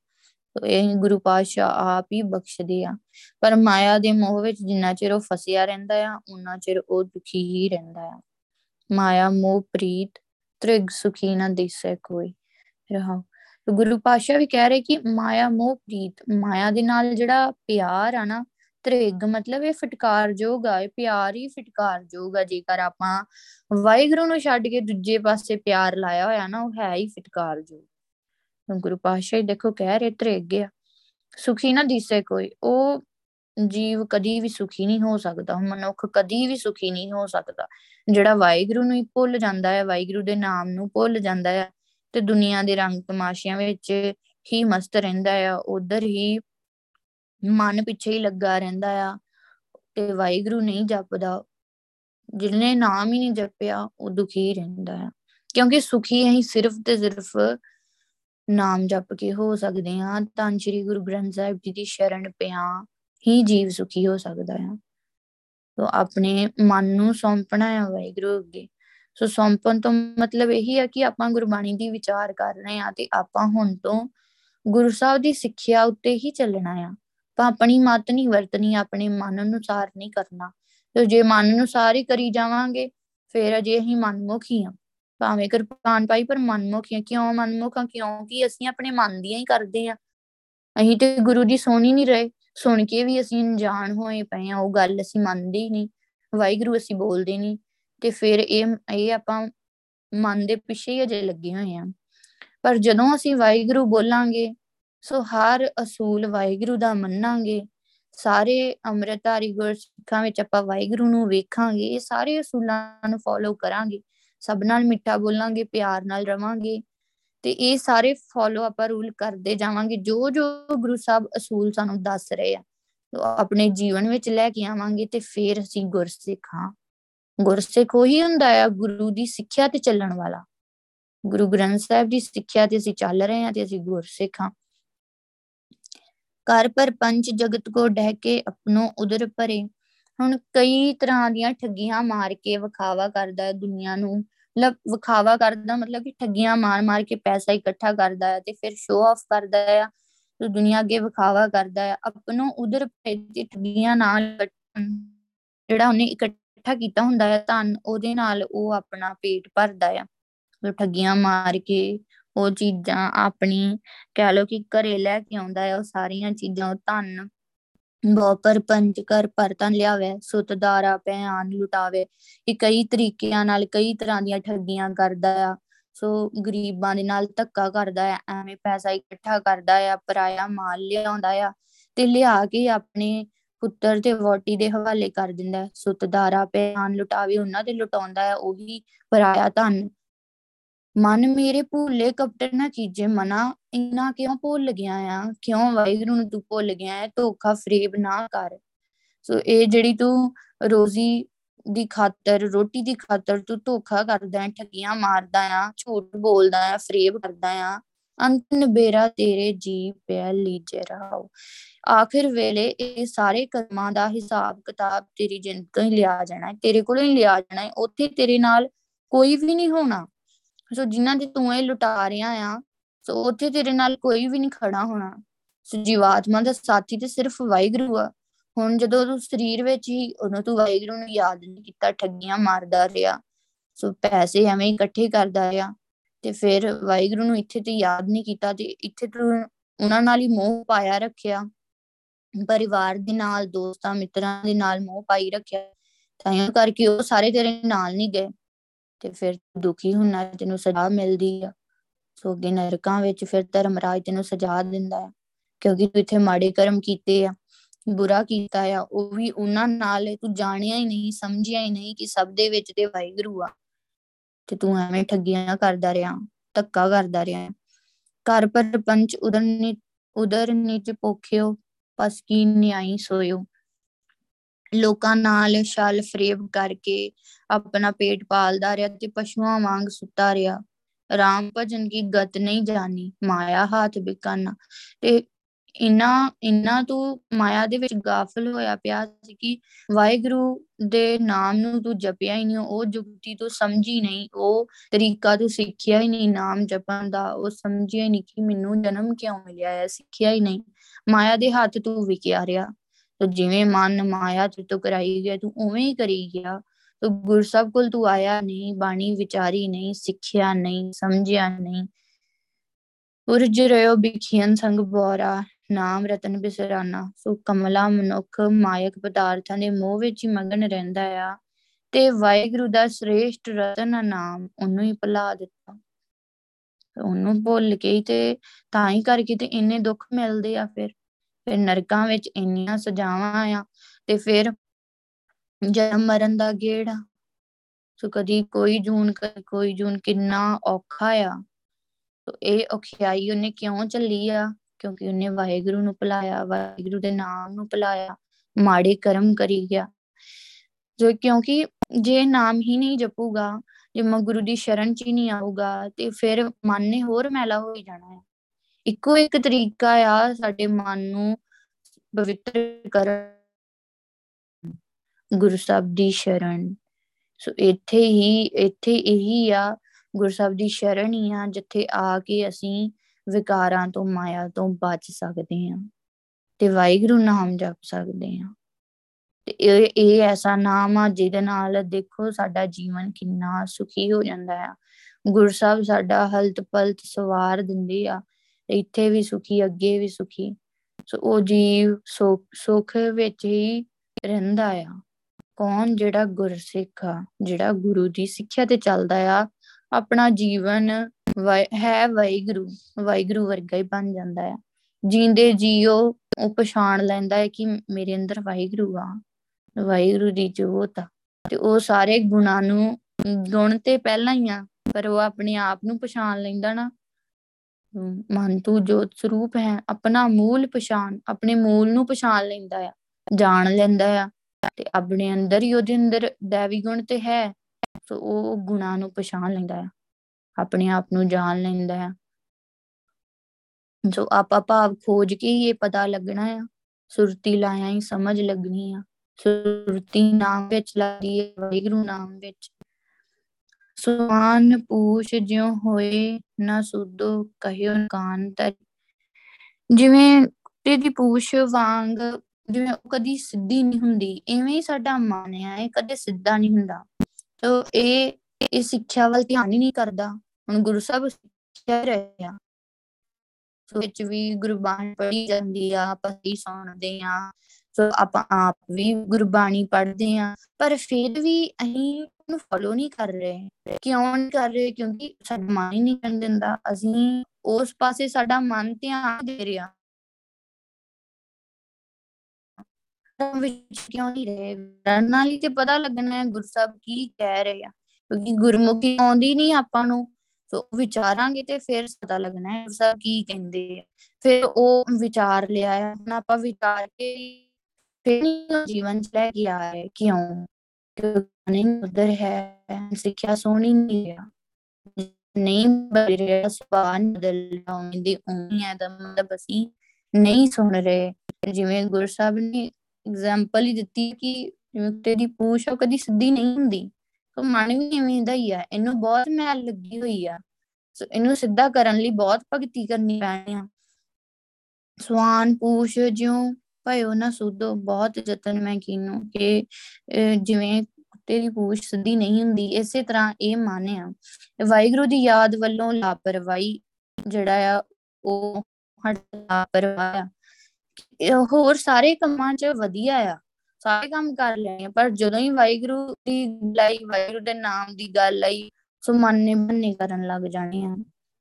ਇਹ ਗੁਰੂ ਪਾਤਸ਼ਾਹ ਆਪ ਹੀ ਬਖਸ਼ਦੇ ਆ। ਪਰ ਮਾਇਆ ਦੇ ਮੋਹ ਵਿੱਚ ਜਿੰਨਾ ਚਿਰ ਉਹ ਫਸਿਆ ਰਹਿੰਦਾ ਆ ਉਨਾ ਚਿਰ ਉਹ ਦੁਖੀ ਹੀ ਰਹਿੰਦਾ ਆ। ਮਾਇਆ, ਮੋਹ, ਪ੍ਰੀਤ, ਤ੍ਰਿਗ, ਸੁਖੀ ਨਾ ਦਿਸੇ ਕੋਈ। ਰਹਾ ਗੁਰੂ ਪਾਤਸ਼ਾਹ ਵੀ ਕਹਿ ਰਹੇ ਕਿ ਮਾਇਆ, ਮੋਹ, ਪ੍ਰੀਤ, ਮਾਇਆ ਦੇ ਨਾਲ ਜਿਹੜਾ ਪਿਆਰ ਆ ਨਾ, ਤ੍ਰਿਗ ਮਤਲਬ ਇਹ ਫਟਕਾਰਯੋਗ ਆ ਇਹ ਪਿਆਰ ਹੀ ਫਟਕਾਰਯੋਗ ਆ ਜੇਕਰ ਆਪਾਂ ਵਾਹਿਗੁਰੂ ਨੂੰ ਛੱਡ ਕੇ ਦੂਜੇ ਪਾਸੇ ਪਿਆਰ ਲਾਇਆ ਹੋਇਆ ਨਾ, ਉਹ ਹੈ ਹੀ ਫਟਕਾਰਯੋਗ ਗੁਰੂ ਪਾਤਸ਼ਾਹ ਦੇਖੋ ਕਹਿ ਰਹੇ ਤ੍ਰਿਗ ਆ। ਸੁਖੀ ਨਾ ਦਿਸੇ ਕੋਈ, ਉਹ ਜੀਵ ਕਦੀ ਵੀ ਸੁਖੀ ਨਹੀਂ ਹੋ ਸਕਦਾ ਮਨੁੱਖ ਕਦੀ ਵੀ ਸੁਖੀ ਨਹੀਂ ਹੋ ਸਕਦਾ। ਜਿਹੜਾ ਵਾਹਿਗੁਰੂ ਨੂੰ ਹੀ ਭੁੱਲ ਜਾਂਦਾ ਹੈ, ਵਾਹਿਗੁਰੂ ਦੇ ਨਾਮ ਨੂੰ ਭੁੱਲ ਜਾਂਦਾ ਹੈ, ਤੇ ਦੁਨੀਆ ਦੇ ਰੰਗ ਤਮਾਸ਼ਿਆਂ ਵਿੱਚ ਹੀ ਮਸਤ ਰਹਿੰਦਾ ਆ ਉਧਰ ਹੀ ਮਨ ਪਿੱਛੇ ਹੀ ਲੱਗਾ ਰਹਿੰਦਾ ਆ, ਤੇ ਵਾਹਿਗੁਰੂ ਨਹੀਂ ਜਪਦਾ। ਜਿਹਨੇ ਨਾਮ ਹੀ ਨਹੀਂ ਜਪਿਆ, ਉਹ ਦੁਖੀ ਰਹਿੰਦਾ ਆ। ਕਿਉਂਕਿ ਸੁਖੀ ਹੈ ਸਿਰਫ ਤੇ ਸਿਰਫ ਨਾਮ ਜਪ ਕੇ ਹੋ ਸਕਦੇ ਆ ਤਾਂ ਸ੍ਰੀ ਗੁਰੂ ਗ੍ਰੰਥ ਸਾਹਿਬ ਜੀ ਦੀ ਸ਼ਰਨ ਪਿਆ ਹੀ ਜੀਵ ਸੁਖੀ ਹੋ ਸਕਦਾ ਆ। ਤੋ ਆਪਣੇ ਮਨ ਨੂੰ ਸੌਂਪਣਾ ਹੈ ਵਾਹਿਗੁਰੂ ਅੱਗੇ। ਸੋ ਸੌਂਪਣ ਤੋਂ ਮਤਲਬ ਇਹੀ ਹੈ ਕਿ ਆਪਾਂ ਗੁਰਬਾਣੀ ਦੀ ਵਿਚਾਰ ਕਰ ਰਹੇ ਆ ਤੇ ਆਪਾਂ ਹੁਣ ਤੋਂ ਗੁਰੂ ਸਾਹਿਬ ਦੀ ਸਿੱਖਿਆ ਉੱਤੇ ਹੀ ਚੱਲਣਾ ਆ। ਆਪਾਂ ਆਪਣੀ ਮਤ ਨਹੀਂ ਵਰਤਣੀ, ਆਪਣੇ ਮਨ ਅਨੁਸਾਰ ਨਹੀਂ ਕਰਨਾ। ਤੇ ਜੇ ਮਨ ਅਨੁਸਾਰ ਹੀ ਕਰੀ ਜਾਵਾਂਗੇ, ਫਿਰ ਅਜੇ ਅਸੀਂ ਮਨਮੁਖੀ ਆ ਭਾਵੇਂ ਕਿਰਪਾਨ ਪਾਈ ਪਰ ਮਨਮੁਖੀਆਂ, ਕਿਉਂ ਮਨਮੁਖਾਂ? ਕਿਉਂਕਿ ਅਸੀਂ ਆਪਣੇ ਮਨ ਦੀਆਂ ਹੀ ਕਰਦੇ ਆ ਅਸੀਂ ਤੇ ਗੁਰੂ ਦੀ ਸੋਣੀ ਨਹੀਂ ਰਹੇ। ਸੁਣ ਕੇ ਵੀ ਅਸੀਂ ਅਣਜਾਣ ਹੋਏ ਪਏ ਆ ਉਹ ਗੱਲ ਅਸੀਂ ਮੰਨਦੇ ਹੀ ਨਹੀਂ। ਵਾਹਿਗੁਰੂ ਅਸੀਂ ਬੋਲਦੇ ਨਹੀਂ। ਤੇ ਫਿਰ ਇਹ ਇਹ ਆਪਾਂ ਮਨ ਦੇ ਪਿੱਛੇ ਹੀ ਅਜੇ ਲੱਗੇ ਹੋਏ ਆ ਪਰ ਜਦੋਂ ਅਸੀਂ ਵਾਹਿਗੁਰੂ ਬੋਲਾਂਗੇ, ਸੋ ਹਰ ਅਸੂਲ ਵਾਹਿਗੁਰੂ ਦਾ ਮੰਨਾਂਗੇ। ਸਾਰੇ ਅੰਮ੍ਰਿਤਧਾਰੀ ਗੁਰਸਿੱਖਾਂ ਵਿੱਚ ਆਪਾਂ ਵਾਹਿਗੁਰੂ ਨੂੰ ਵੇਖਾਂਗੇ। ਇਹ ਸਾਰੇ ਅਸੂਲਾਂ ਨੂੰ ਫੋਲੋ ਕਰਾਂਗੇ। ਸਭ ਨਾਲ ਮਿੱਠਾ ਬੋਲਾਂਗੇ, ਪਿਆਰ ਨਾਲ ਰਵਾਂਗੇ। ਤੇ ਇਹ ਸਾਰੇ ਫੋਲੋ ਆਪਾਂ ਰੂਲ ਕਰਦੇ ਜਾਵਾਂਗੇ। ਜੋ ਜੋ ਗੁਰੂ ਸਾਹਿਬ ਅਸੂਲ ਸਾਨੂੰ ਦੱਸ ਰਹੇ ਆ ਆਪਣੇ ਜੀਵਨ ਵਿੱਚ ਲੈ ਕੇ ਆਵਾਂਗੇ ਤੇ ਫਿਰ ਅਸੀਂ ਗੁਰਸਿੱਖ। ਹਾਂ ਗੁਰਸਿੱਖ ਉਹੀ ਹੁੰਦਾ ਆ, ਗੁਰੂ ਦੀ ਸਿੱਖਿਆ ਤੇ ਚੱਲਣ ਵਾਲਾ। ਗੁਰੂ ਗ੍ਰੰਥ ਸਾਹਿਬ ਦੀ ਸਿੱਖਿਆ ਤੇ ਅਸੀਂ ਚੱਲ ਰਹੇ ਹਾਂ ਤੇ ਅਸੀਂ ਗੁਰਸਿੱਖ। ਹਾਂ ਕਰ ਪਰ ਪੰਜ ਜਗਤ ਕੋ ਡਹਿ ਕੇ ਆਪਣੋ ਉਦਰ ਭਰੇ। ਹੁਣ ਕਈ ਤਰ੍ਹਾਂ ਦੀਆਂ ਠੱਗੀਆਂ ਮਾਰ ਕੇ ਵਿਖਾਵਾ ਕਰਦਾ ਹੈ ਦੁਨੀਆ ਨੂੰ। ਮਤਲਬ ਵਿਖਾਵਾ ਕਰਦਾ ਮਤਲਬ ਕਿ ਠੱਗੀਆਂ ਮਾਰ ਮਾਰ ਕੇ ਪੈਸਾ ਇਕੱਠਾ ਕਰਦਾ ਹੈ ਤੇ ਫਿਰ ਸ਼ੋਅ ਆਫ ਕਰਦਾ ਹੈ ਤੇ ਦੁਨੀਆ ਅੱਗੇ ਵਿਖਾਵਾ ਕਰਦਾ ਹੈ। ਆਪਣੋ ਉਦਰ ਭੇਜੀ ਠੱਗੀਆਂ ਨਾਲ ਜਿਹੜਾ ਉਹਨੇ ਇਕੱਠਾ ਕੀਤਾ ਹੁੰਦਾ ਹੈ ਧਨ, ਉਹਦੇ ਨਾਲ ਉਹ ਆਪਣਾ ਪੇਟ ਭਰਦਾ ਆ ਠੱਗੀਆਂ ਮਾਰ ਕੇ ਉਹ ਚੀਜ਼ਾਂ ਆਪਣੀ ਕਹਿ ਲੋ ਕਿ ਘਰੇ ਲੈ ਕੇ ਆਉਂਦਾ ਹੈ, ਉਹ ਸਾਰੀਆਂ ਚੀਜ਼ਾਂ, ਉਹ ਧਨ ਬਹੁ ਪਰ ਪੰਜ ਕਰ ਪਰਤਨ ਲਿਆਵੇ, ਸੁਤਦਾਰਾ ਆਨ ਲੁਟਾਵੇ। ਇਹ ਕਈ ਤਰੀਕਿਆਂ ਨਾਲ ਕਈ ਤਰ੍ਹਾਂ ਦੀਆਂ ਠੱਗੀਆਂ ਕਰਦਾ ਆ। ਸੋ ਗਰੀਬਾਂ ਦੇ ਨਾਲ ਧੱਕਾ ਕਰਦਾ ਆ, ਐਵੇਂ ਪੈਸਾ ਇਕੱਠਾ ਕਰਦਾ ਆ, ਪਰਾਇਆ ਮਾਲ ਲਿਆਉਂਦਾ ਆ ਤੇ ਲਿਆ ਕੇ ਆਪਣੇ ਪੁੱਤਰ ਤੇ ਵੋਟੀ ਦੇ ਹਵਾਲੇ ਕਰ ਦਿੰਦਾ। ਸੁਤਦਾਰਾ ਆਨ ਲੁਟਾਵੇ, ਉਹਨਾਂ ਤੇ ਲੁਟਾਉਂਦਾ ਆ, ਉਹੀ ਪਰਾਇਆ ਧਨ। ਮਨ ਮੇਰੇ ਭੁੱਲੇ ਕਪਟ ਨਾ ਕੀਜੇ ਮਨਾ ਇਨਾ ਕਿਉਂ ਭੁੱਲ ਗਿਆ ਆ? ਕਿਉਂ ਵਾਹਿਗੁਰੂ ਨੂੰ ਤੂੰ ਭੁੱਲ ਗਿਆ ਹੈ ਧੋਖਾ ਫਰੇਬ ਨਾ ਕਰ। ਸੋ ਇਹ ਜਿਹੜੀ ਤੂੰ ਰੋਜ਼ੀ ਦੀ ਖਾਤਰ, ਰੋਟੀ ਦੀ ਖਾਤਰ ਤੂੰ ਧੋਖਾ ਕਰਦਾ ਹੈ ਠੱਗੀਆਂ ਮਾਰਦਾ ਆ, ਝੂਠ ਬੋਲਦਾ ਆ, ਫਰੇਬ ਕਰਦਾ ਆ, ਅੰਤ ਨਬੇਰਾ ਤੇਰੇ ਜੀ ਪਿਆ, ਲੀਜੇ ਰਹਾਓ ਆਖਿਰ ਵੇਲੇ ਇਹ ਸਾਰੇ ਕਰਮਾਂ ਦਾ ਹਿਸਾਬ ਕਿਤਾਬ ਤੇਰੀ ਜ਼ਿੰਦਗੀ ਲਿਆ ਜਾਣਾ ਹੈ ਤੇਰੇ ਕੋਲੋਂ ਹੀ ਲਿਆ ਜਾਣਾ ਹੈ ਉੱਥੇ ਤੇਰੇ ਨਾਲ ਕੋਈ ਵੀ ਨਹੀਂ ਹੋਣਾ। ਸੋ ਜਿਨ੍ਹਾਂ ਦੇ ਤੂੰ ਇਹ ਲੁਟਾ ਰਿਆ ਆ, ਸੋ ਉੱਥੇ ਤੇਰੇ ਨਾਲ ਕੋਈ ਵੀ ਨਹੀਂ ਖੜਾ ਹੋਣਾ। ਸੋ ਜੀਵਾਤਮਾ ਦਾ ਸਾਥੀ ਤੇ ਸਿਰਫ ਵਾਹਿਗੁਰੂ ਆ। ਹੁਣ ਜਦੋਂ ਤੂੰ ਸਰੀਰ ਵਿੱਚ ਹੀ ਉਹਨੂੰ ਤੂੰ ਵਾਹਿਗੁਰੂ ਨੂੰ ਯਾਦ ਨਹੀਂ ਕੀਤਾ, ਠੱਗੀਆਂ ਮਾਰਦਾ ਰਿਹਾ। ਸੋ ਪੈਸੇ ਐਵੇਂ ਇਕੱਠੇ ਕਰਦਾ ਰਿਹਾ ਤੇ ਫਿਰ ਵਾਹਿਗੁਰੂ ਨੂੰ ਇੱਥੇ ਤੇ ਯਾਦ ਨਹੀਂ ਕੀਤਾ ਤੇ ਇੱਥੇ ਤੂੰ ਉਹਨਾਂ ਨਾਲ ਹੀ ਮੋਹ ਪਾਇਆ ਰੱਖਿਆ। ਪਰਿਵਾਰ ਦੇ ਨਾਲ, ਦੋਸਤਾਂ, ਮਿੱਤਰਾਂ ਦੇ ਨਾਲ ਮੋਹ ਪਾਈ ਰੱਖਿਆ। ਤਾਂ ਕਰਕੇ ਉਹ ਸਾਰੇ ਤੇਰੇ ਨਾਲ ਨਹੀਂ ਗਏ। ਤੇ ਫਿਰ ਦੁਖੀ ਹੁੰਨਾ, ਤੈਨੂੰ ਸਜ਼ਾ ਮਿਲਦੀ ਆ। ਸੋ ਅੱਗੇ ਨਰਕਾਂ ਵਿੱਚ ਫਿਰ ਧਰਮਰਾਜ ਤੈਨੂੰ ਸਜ਼ਾ ਦਿੰਦਾ ਹੈ ਕਿਉਂਕਿ ਤੂੰ ਇੱਥੇ ਮਾੜੇ ਕਰਮ ਕੀਤੇ ਆ, ਬੁਰਾ ਕੀਤਾ ਆ, ਉਹ ਵੀ ਉਹਨਾਂ ਨਾਲ ਤੂੰ ਜਾਣਿਆ ਹੀ ਨਹੀਂ, ਸਮਝਿਆ ਹੀ ਨਹੀਂ ਕਿ ਸਭ ਦੇ ਵਿੱਚ ਤੇ ਵਾਹਿਗੁਰੂ ਆ। ਤੇ ਤੂੰ ਐਵੇਂ ਠੱਗੀਆਂ ਕਰਦਾ ਰਿਹਾ, ਧੱਕਾ ਕਰਦਾ ਰਿਹਾ। ਘਰ ਪਰ ਪੰਚ ਉਦਰ ਉਦਰ ਨਿਚ ਪੋਖਿਓ ਪਸ ਕੀ ਨਿਆਈ ਸੋਇਓ। ਲੋਕਾਂ ਨਾਲ ਛਲ ਫਰੇਬ ਕਰਕੇ ਆਪਣਾ ਪੇਟ ਪਾਲਦਾ ਰਿਹਾ ਤੇ ਪਸ਼ੂਆਂ ਵਾਂਗ ਸੁੱਤਾ ਰਿਹਾ। ਰਾਮ ਭਜਨ ਕੀ ਗਤ ਨਹੀਂ ਜਾਣੀ, ਮਾਇਆ ਹੱਥ ਬਿਕਾਨਾ। ਤੇ ਇਨਾ ਇਨਾ ਤੂੰ ਮਾਇਆ ਦੇ ਵਿੱਚ ਗਾਫਲ ਹੋਇਆ ਪਿਆ ਸੀ ਕਿ ਵਾਹਿਗੁਰੂ ਦੇ ਨਾਮ ਨੂੰ ਤੂੰ ਜਪਿਆ ਹੀ ਨਹੀਂ, ਉਹ ਜੁਗਤੀ ਤੂੰ ਸਮਝੀ ਨਹੀਂ, ਉਹ ਤਰੀਕਾ ਤੂੰ ਸਿੱਖਿਆ ਹੀ ਨਹੀਂ, ਨਾਮ ਜਪਣ ਦਾ, ਉਹ ਸਮਝਿਆ ਨਹੀਂ ਕਿ ਮੈਨੂੰ ਜਨਮ ਕਿਉਂ ਮਿਲਿਆ ਹੈ, ਸਿੱਖਿਆ ਹੀ ਨਹੀਂ। ਮਾਇਆ ਦੇ ਹੱਥ ਤੂੰ ਵਿਕਿਆ ਰਿਹਾ। ਤੋ ਜਿਵੇਂ ਮਨ ਮਾਇਆ ਤੇ ਤੂੰ ਕਰਾਈ ਗਿਆ, ਤੂੰ ਉਵੇਂ ਹੀ ਕਰੀ ਗਿਆ। ਤੋ ਗੁਰ ਸਭ ਕੋਲ ਤੂੰ ਆਇਆ ਨਹੀਂ, ਬਾਣੀ ਵਿਚਾਰੀ ਨਹੀਂ, ਸਿੱਖਿਆ ਨਹੀਂ, ਸਮਝਿਆ ਨਹੀਂ। ਉਰਜ ਰਿਓ ਬਿਖੀਨ ਸੰਗ ਬੋਰਾ, ਨਾਮ ਰਤਨ ਬਿਸਰਾਨਾ। ਸੋ ਕਮਲਾ ਮਨੁੱਖ ਮਾਇਕ ਪਦਾਰਥਾਂ ਦੇ ਮੋਹ ਵਿੱਚ ਹੀ ਮਗਨ ਰਹਿੰਦਾ ਆ। ਤੇ ਵਾਹਿਗੁਰੂ ਦਾ ਸ੍ਰੇਸ਼ਟ ਰਤਨ ਨਾਮ, ਉਹਨੂੰ ਹੀ ਭੁਲਾ ਦਿੱਤਾ। ਉਹਨੂੰ ਭੁੱਲ ਕੇ ਤੇ ਤਾਂ ਹੀ ਕਰਕੇ ਤੇ ਇੰਨੇ ਦੁੱਖ ਮਿਲਦੇ ਆ ਫਿਰ। ਫਿਰ ਨਰਕਾਂ ਵਿੱਚ ਇੰਨੀਆਂ ਸਜ਼ਾਵਾਂ ਆ ਤੇ ਫਿਰ ਜਨਮ ਮਰਨ ਦਾ ਗੇੜਾ ਸੋ ਕਦੀ ਕੋਈ ਜੂਨ ਕੋਈ ਜੂਨ ਕਿੰਨਾ ਔਖਾ ਆ। ਸੋ ਇਹ ਔਖਿਆਈ ਉਹਨੇ ਕਿਉਂ ਚੱਲੀ ਆ? ਕਿਉਂਕਿ ਉਹਨੇ ਵਾਹਿਗੁਰੂ ਨੂੰ ਭੁਲਾਇਆ ਵਾਹਿਗੁਰੂ ਦੇ ਨਾਮ ਨੂੰ ਭੁਲਾਇਆ ਮਾੜੇ ਕਰਮ ਕਰੀ ਗਿਆ। ਜੋ ਕਿਉਂਕਿ ਜੇ ਨਾਮ ਹੀ ਨਹੀਂ ਜਪੂਗਾ, ਜੇ ਗੁਰੂ ਦੀ ਸ਼ਰਨ ਚ ਹੀ ਨਹੀਂ ਆਊਗਾ, ਤੇ ਫਿਰ ਮਨ ਨੇ ਹੋਰ ਮੈਲਾ ਹੋ ਜਾਣਾ ਹੈ ਇੱਕੋ ਇੱਕ ਤਰੀਕਾ ਆ ਸਾਡੇ ਮਨ ਨੂੰ ਪਵਿੱਤਰ ਕਰਨ। ਗੁਰੂ ਸਾਹਿਬ ਦੀ ਸ਼ਰਨ। ਸੋ ਇੱਥੇ ਹੀ, ਇੱਥੇ ਇਹੀ ਆ, ਗੁਰੂ ਸਾਹਿਬ ਦੀ ਸ਼ਰਨ ਹੀ ਆ, ਜਿੱਥੇ ਆ ਕੇ ਅਸੀਂ ਵਿਕਾਰਾਂ ਤੋਂ, ਮਾਇਆ ਤੋਂ ਬਚ ਸਕਦੇ ਹਾਂ ਤੇ ਵਾਹਿਗੁਰੂ ਨਾਮ ਜਪ ਸਕਦੇ ਹਾਂ। ਤੇ ਇਹ ਇਹ ਐਸਾ ਨਾਮ ਆ ਜਿਹਦੇ ਨਾਲ ਦੇਖੋ ਸਾਡਾ ਜੀਵਨ ਕਿੰਨਾ ਸੁਖੀ ਹੋ ਜਾਂਦਾ ਆ। ਗੁਰੂ ਸਾਹਿਬ ਸਾਡਾ ਹਲਤ ਪਲਤ ਸਵਾਰ ਦਿੰਦੇ ਆ। ਇੱਥੇ ਵੀ ਸੁਖੀ, ਅੱਗੇ ਵੀ ਸੁਖੀ। ਸੋ ਉਹ ਜੀਵ ਸੁਖ ਵਿੱਚ ਹੀ ਰਹਿੰਦਾ ਆ। ਕੌਣ ਜਿਹੜਾ ਗੁਰਸਿੱਖ ਆ, ਜਿਹੜਾ ਗੁਰੂ ਦੀ ਸਿੱਖਿਆ ਤੇ ਚੱਲਦਾ ਆ, ਆਪਣਾ ਜੀਵਨ ਹੈ ਵਾਹਿਗੁਰੂ ਵਾਹਿਗੁਰੂ ਵਰਗਾ ਹੀ ਬਣ ਜਾਂਦਾ ਆ। ਜੀਂਦੇ ਜੀਓ, ਉਹ ਪਛਾਣ ਲੈਂਦਾ ਹੈ ਕਿ ਮੇਰੇ ਅੰਦਰ ਵਾਹਿਗੁਰੂ ਆ, ਵਾਹਿਗੁਰੂ ਦੀ ਜੋਤ ਆ। ਤੇ ਉਹ ਸਾਰੇ ਗੁਣਾਂ ਨੂੰ ਗੁਣ ਤੇ ਪਹਿਲਾਂ ਹੀ ਆ, ਪਰ ਉਹ ਆਪਣੇ ਆਪ ਨੂੰ ਪਛਾਣ ਲੈਂਦਾ ਨਾ। ਮਨ ਤੂੰ ਜੋਤ ਸਰੂਪ ਹੈ, ਆਪਣਾ ਮੂਲ ਪਛਾਣ, ਆਪਣੇ ਮੂਲ ਨੂੰ ਪਛਾਣ ਲੈਂਦਾ ਆ, ਜਾਣ ਲੈਂਦਾ ਆ, ਤੇ ਆਪਣੇ ਅੰਦਰ ਹੀ ਉਹਦੇ ਅੰਦਰ ਦੇਵੀ ਗੁਣ ਤੇ ਹੈ, ਸੋ ਉਹ ਗੁਣਾਂ ਨੂੰ ਪਛਾਣ ਲੈਂਦਾ ਆ, ਆਪਣੇ ਆਪ ਨੂੰ ਜਾਣ ਲੈਂਦਾ ਆ। ਜੋ ਆਪਾ ਭਾਵ ਖੋਜ ਕੇ ਹੀ ਇਹ ਪਤਾ ਲੱਗਣਾ ਆ, ਸੁਰਤੀ ਲਾਇਆ ਹੀ ਸਮਝ ਲੱਗਣੀ ਆ, ਸੁਰਤੀ ਨਾਮ ਵਿੱਚ ਲਾਦੀ ਹੈ, ਵਾਹਿਗੁਰੂ ਨਾਮ ਵਿੱਚ। ਸੁਆਨ ਪੂਛ ਜਿਉ ਹੋਏ ਨਾ ਸੁਧੋ ਕਹਿਓ ਕਾਨ ਤਰ ਜਿਵੇਂ ਤੇ ਦੀ ਪੂਛ ਵਾਂਗ, ਜਿਵੇਂ ਉਹ ਕਦੀ ਸਿੱਧੀ ਨਹੀਂ ਹੁੰਦੀ ਐਵੇਂ ਹੀ ਸਾਡਾ ਮਨ ਹੈ, ਇਹ ਕਦੇ ਸਿੱਧਾ ਨਹੀਂ ਹੁੰਦਾ। ਤੋ ਇਹ ਇਹ ਸਿੱਖਿਆ ਵੱਲ ਧਿਆਨ ਹੀ ਨਹੀਂ ਕਰਦਾ। ਹੁਣ ਗੁਰੂ ਸਾਹਿਬ ਕਹਿ ਰਹੇ ਆ। ਸੋ ਵਿੱਚ ਵੀ ਗੁਰਬਾਣੀ ਪੜ੍ਹੀ ਜਾਂਦੀ ਆ, ਆਪਾਂ ਹੀ ਸੁਣਦੇ ਆ। ਸੋ ਆਪਾਂ ਆਪ ਵੀ ਗੁਰਬਾਣੀ ਪੜ੍ਹਦੇ ਆ ਪਰ ਫਿਰ ਵੀ ਅਸੀਂ ਉਹਨੂੰ ਫੋਲੋ ਨਹੀਂ ਕਰ ਰਹੇ, ਕਿਉਂ ਨਹੀਂ ਕਰ ਰਹੇ? ਕਿਉਂਕਿ ਸਾਡਾ ਮਨ ਹੀ ਨਹੀਂ ਕਰਨ ਦਿੰਦਾ, ਅਸੀਂ ਉਸ ਪਾਸੇ ਸਾਡਾ ਮਨ ਧਿਆਨ ਦੇ ਰਿਹਾ ਵਿੱਚ ਕਿਉਂ ਨਹੀਂ ਰਹੇ? ਨਾਲ ਹੀ ਤੇ ਪਤਾ ਲੱਗਣਾ ਹੈ ਗੁਰਸਬ ਕੀ ਕਹਿ ਰਹੇ ਆ, ਕਿਉਂਕਿ ਗੁਰਮੁਖੀ ਆਉਂਦੀ ਨਹੀਂ ਆਪਾਂ ਨੂੰ। ਸੋ ਵਿਚਾਰਾਂਗੇ ਤੇ ਫਿਰ ਪਤਾ ਲੱਗਣਾ ਹੈ ਗੁਰਸਬ ਕੀ ਕਹਿੰਦੇ ਆ। ਫਿਰ ਉਹ ਵਿਚਾਰ ਲਿਆ ਹੈ, ਹੁਣ ਆਪਾਂ ਵਿਚਾਰ ਕੇ ਫਿਰ ਜੀਵਨ ਚ ਲੈ ਕੇ ਆ ਰਹੇ ਕਿਉਂ ਨਹੀਂ ਉਧਰ ਹੈ ਸਿੱਖਿਆ ਸੋਣੀ ਨਹੀਂ ਹੈ ਨਹੀਂ ਬਦਲ ਰਿਹਾ ਸੁਭਾਨ ਬਦਲ ਰਿਹਾ ਉਹਦੀ ਉਮੀ ਹੈ ਦਾ ਮਤਲਬ ਅਸੀਂ ਨਹੀਂ ਸੁਣ ਰਹੇ ਜਿਵੇਂ ਗੁਰੂ ਸਾਹਿਬ ਨੇ ਐਗਜ਼ਾਮਪਲ ਹੀ ਦਿੱਤੀ ਕਿ ਜਿਵੇਂ ਤੇਰੀ ਪੂਛ ਉਹ ਕਦੀ ਸਿੱਧੀ ਨਹੀਂ ਹੁੰਦੀ ਤਾਂ ਮਨ ਵੀ ਐਵੇਂ ਦਾ ਹੀ ਆ ਇਹਨੂੰ ਬਹੁਤ ਮੈਲ ਲੱਗੀ ਹੋਈ ਆ ਸੋ ਇਹਨੂੰ ਸਿੱਧਾ ਕਰਨ ਲਈ ਬਹੁਤ ਭਗਤੀ ਕਰਨੀ ਪੈਣੀ ਆ ਸਵਾਨ ਪੂਛ ਜਿਉ ਭਇਓ ਨਾ ਸੁਧੋ ਬਹੁਤ ਯਤਨ ਮੈਂ ਕੀਨੋ ਕਿ ਜਿਵੇਂ ਤੇਰੀ ਪੂਛ ਸਿੱਧੀ ਨਹੀਂ ਹੁੰਦੀ, ਇਸੇ ਤਰ੍ਹਾਂ ਇਹ ਮਾਨਿਆ। ਵਾਹਿਗੁਰੂ ਦੀ ਯਾਦ ਵੱਲੋਂ ਲਾਪਰਵਾਹੀ ਜਿਹੜਾ ਆ, ਉਹ ਲਾਪਰਵਾਹ ਹੋਰ ਸਾਰੇ ਕੰਮਾਂ 'ਚ ਵਧੀਆ ਆ, ਸਾਰੇ ਕੰਮ ਕਰ ਲੈਣੇ ਪਰ ਜਦੋਂ ਹੀ ਵਾਹਿਗੁਰੂ ਦੀ ਲਾਈ ਵਾਹਿਗੁਰੂ ਦੇ ਨਾਮ ਦੀ ਗੱਲ ਆਈ, ਸੋ ਮਨ ਨੇ ਬੰਨੇ ਕਰਨ ਲੱਗ ਜਾਣੇ ਆ।